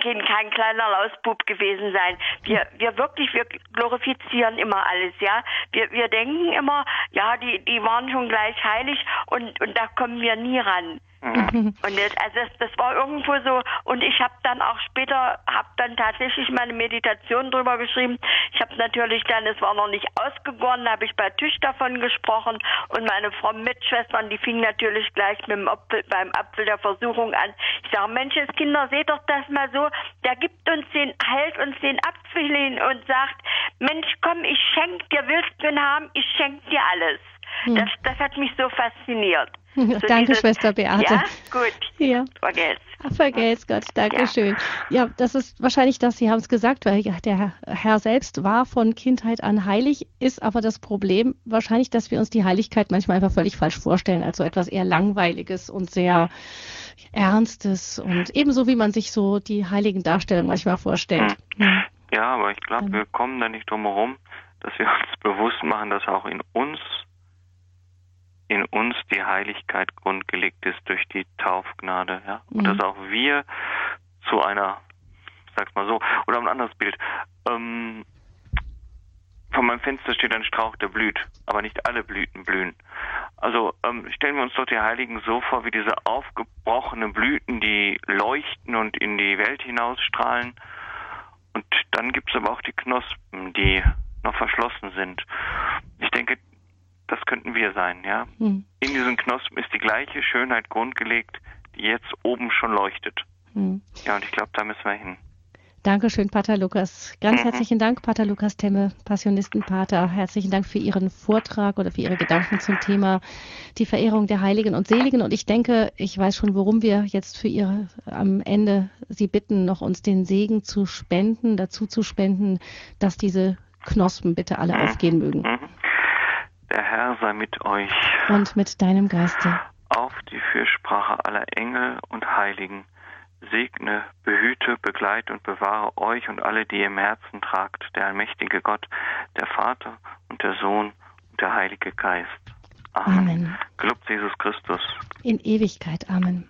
kein kleiner Lausbub gewesen sein. Wir, wir wirklich, wir glorifizieren immer alles, ja. Wir, wir denken immer, ja, die, die waren schon gleich heilig und, und da kommen wir nie ran. Mhm. Und das, also das, das war irgendwo so. Und ich habe dann auch später, habe dann tatsächlich meine Meditation drüber geschrieben. Ich habe natürlich dann, es war noch nicht ausgegoren, habe ich bei Tisch davon gesprochen. Und meine frommen Mitschwestern, die fingen natürlich gleich mit dem Apfel, beim Apfel der Versuchung an. Ich sage, Menschenskinder, seht doch das mal so. Der gibt uns den, hält uns den Apfel hin und sagt, Mensch, komm, ich schenk dir, willst du ihn haben? Ich schenk dir alles. Hm. Das, das hat mich so fasziniert. So Danke, dieses, Schwester Beate. Ja, gut. Ja. Vergelt's. Vergelt's Gott. Dankeschön. Ja. ja, das ist wahrscheinlich das, Sie haben es gesagt, weil der Herr selbst war von Kindheit an heilig, ist aber das Problem wahrscheinlich, dass wir uns die Heiligkeit manchmal einfach völlig falsch vorstellen, als so etwas eher Langweiliges und sehr Ernstes und ebenso wie man sich so die heiligen Darstellungen manchmal vorstellt. Hm. Ja, aber ich glaube, wir kommen da nicht drum herum, dass wir uns bewusst machen, dass auch in uns in uns die Heiligkeit grundgelegt ist durch die Taufgnade, ja. Und mhm. dass auch wir zu einer, sag's mal so, oder ein anderes Bild, ähm, vor meinem Fenster steht ein Strauch, der blüht, aber nicht alle Blüten blühen. Also ähm, stellen wir uns doch die Heiligen so vor, wie diese aufgebrochenen Blüten, die leuchten und in die Welt hinausstrahlen. Und dann gibt es aber auch die Knospen, die noch verschlossen sind. Ich denke, das könnten wir sein, ja. Hm. In diesen Knospen ist die gleiche Schönheit grundgelegt, die jetzt oben schon leuchtet. Hm. Ja, und ich glaube, da müssen wir hin. Dankeschön, Pater Lukas. Ganz mhm. herzlichen Dank, Pater Lukas Temme, Passionistenpater. Herzlichen Dank für Ihren Vortrag oder für Ihre Gedanken zum Thema die Verehrung der Heiligen und Seligen. Und ich denke, ich weiß schon, worum wir jetzt für Ihre am Ende Sie bitten, noch uns den Segen zu spenden, dazu zu spenden, dass diese Knospen bitte alle mhm. aufgehen mögen. Mhm. Der Herr sei mit euch. Und mit deinem Geiste. Auf die Fürsprache aller Engel und Heiligen. Segne, behüte, begleite und bewahre euch und alle, die ihr im Herzen tragt, der allmächtige Gott, der Vater und der Sohn und der Heilige Geist. Amen. Amen. Gelobt Jesus Christus. In Ewigkeit. Amen.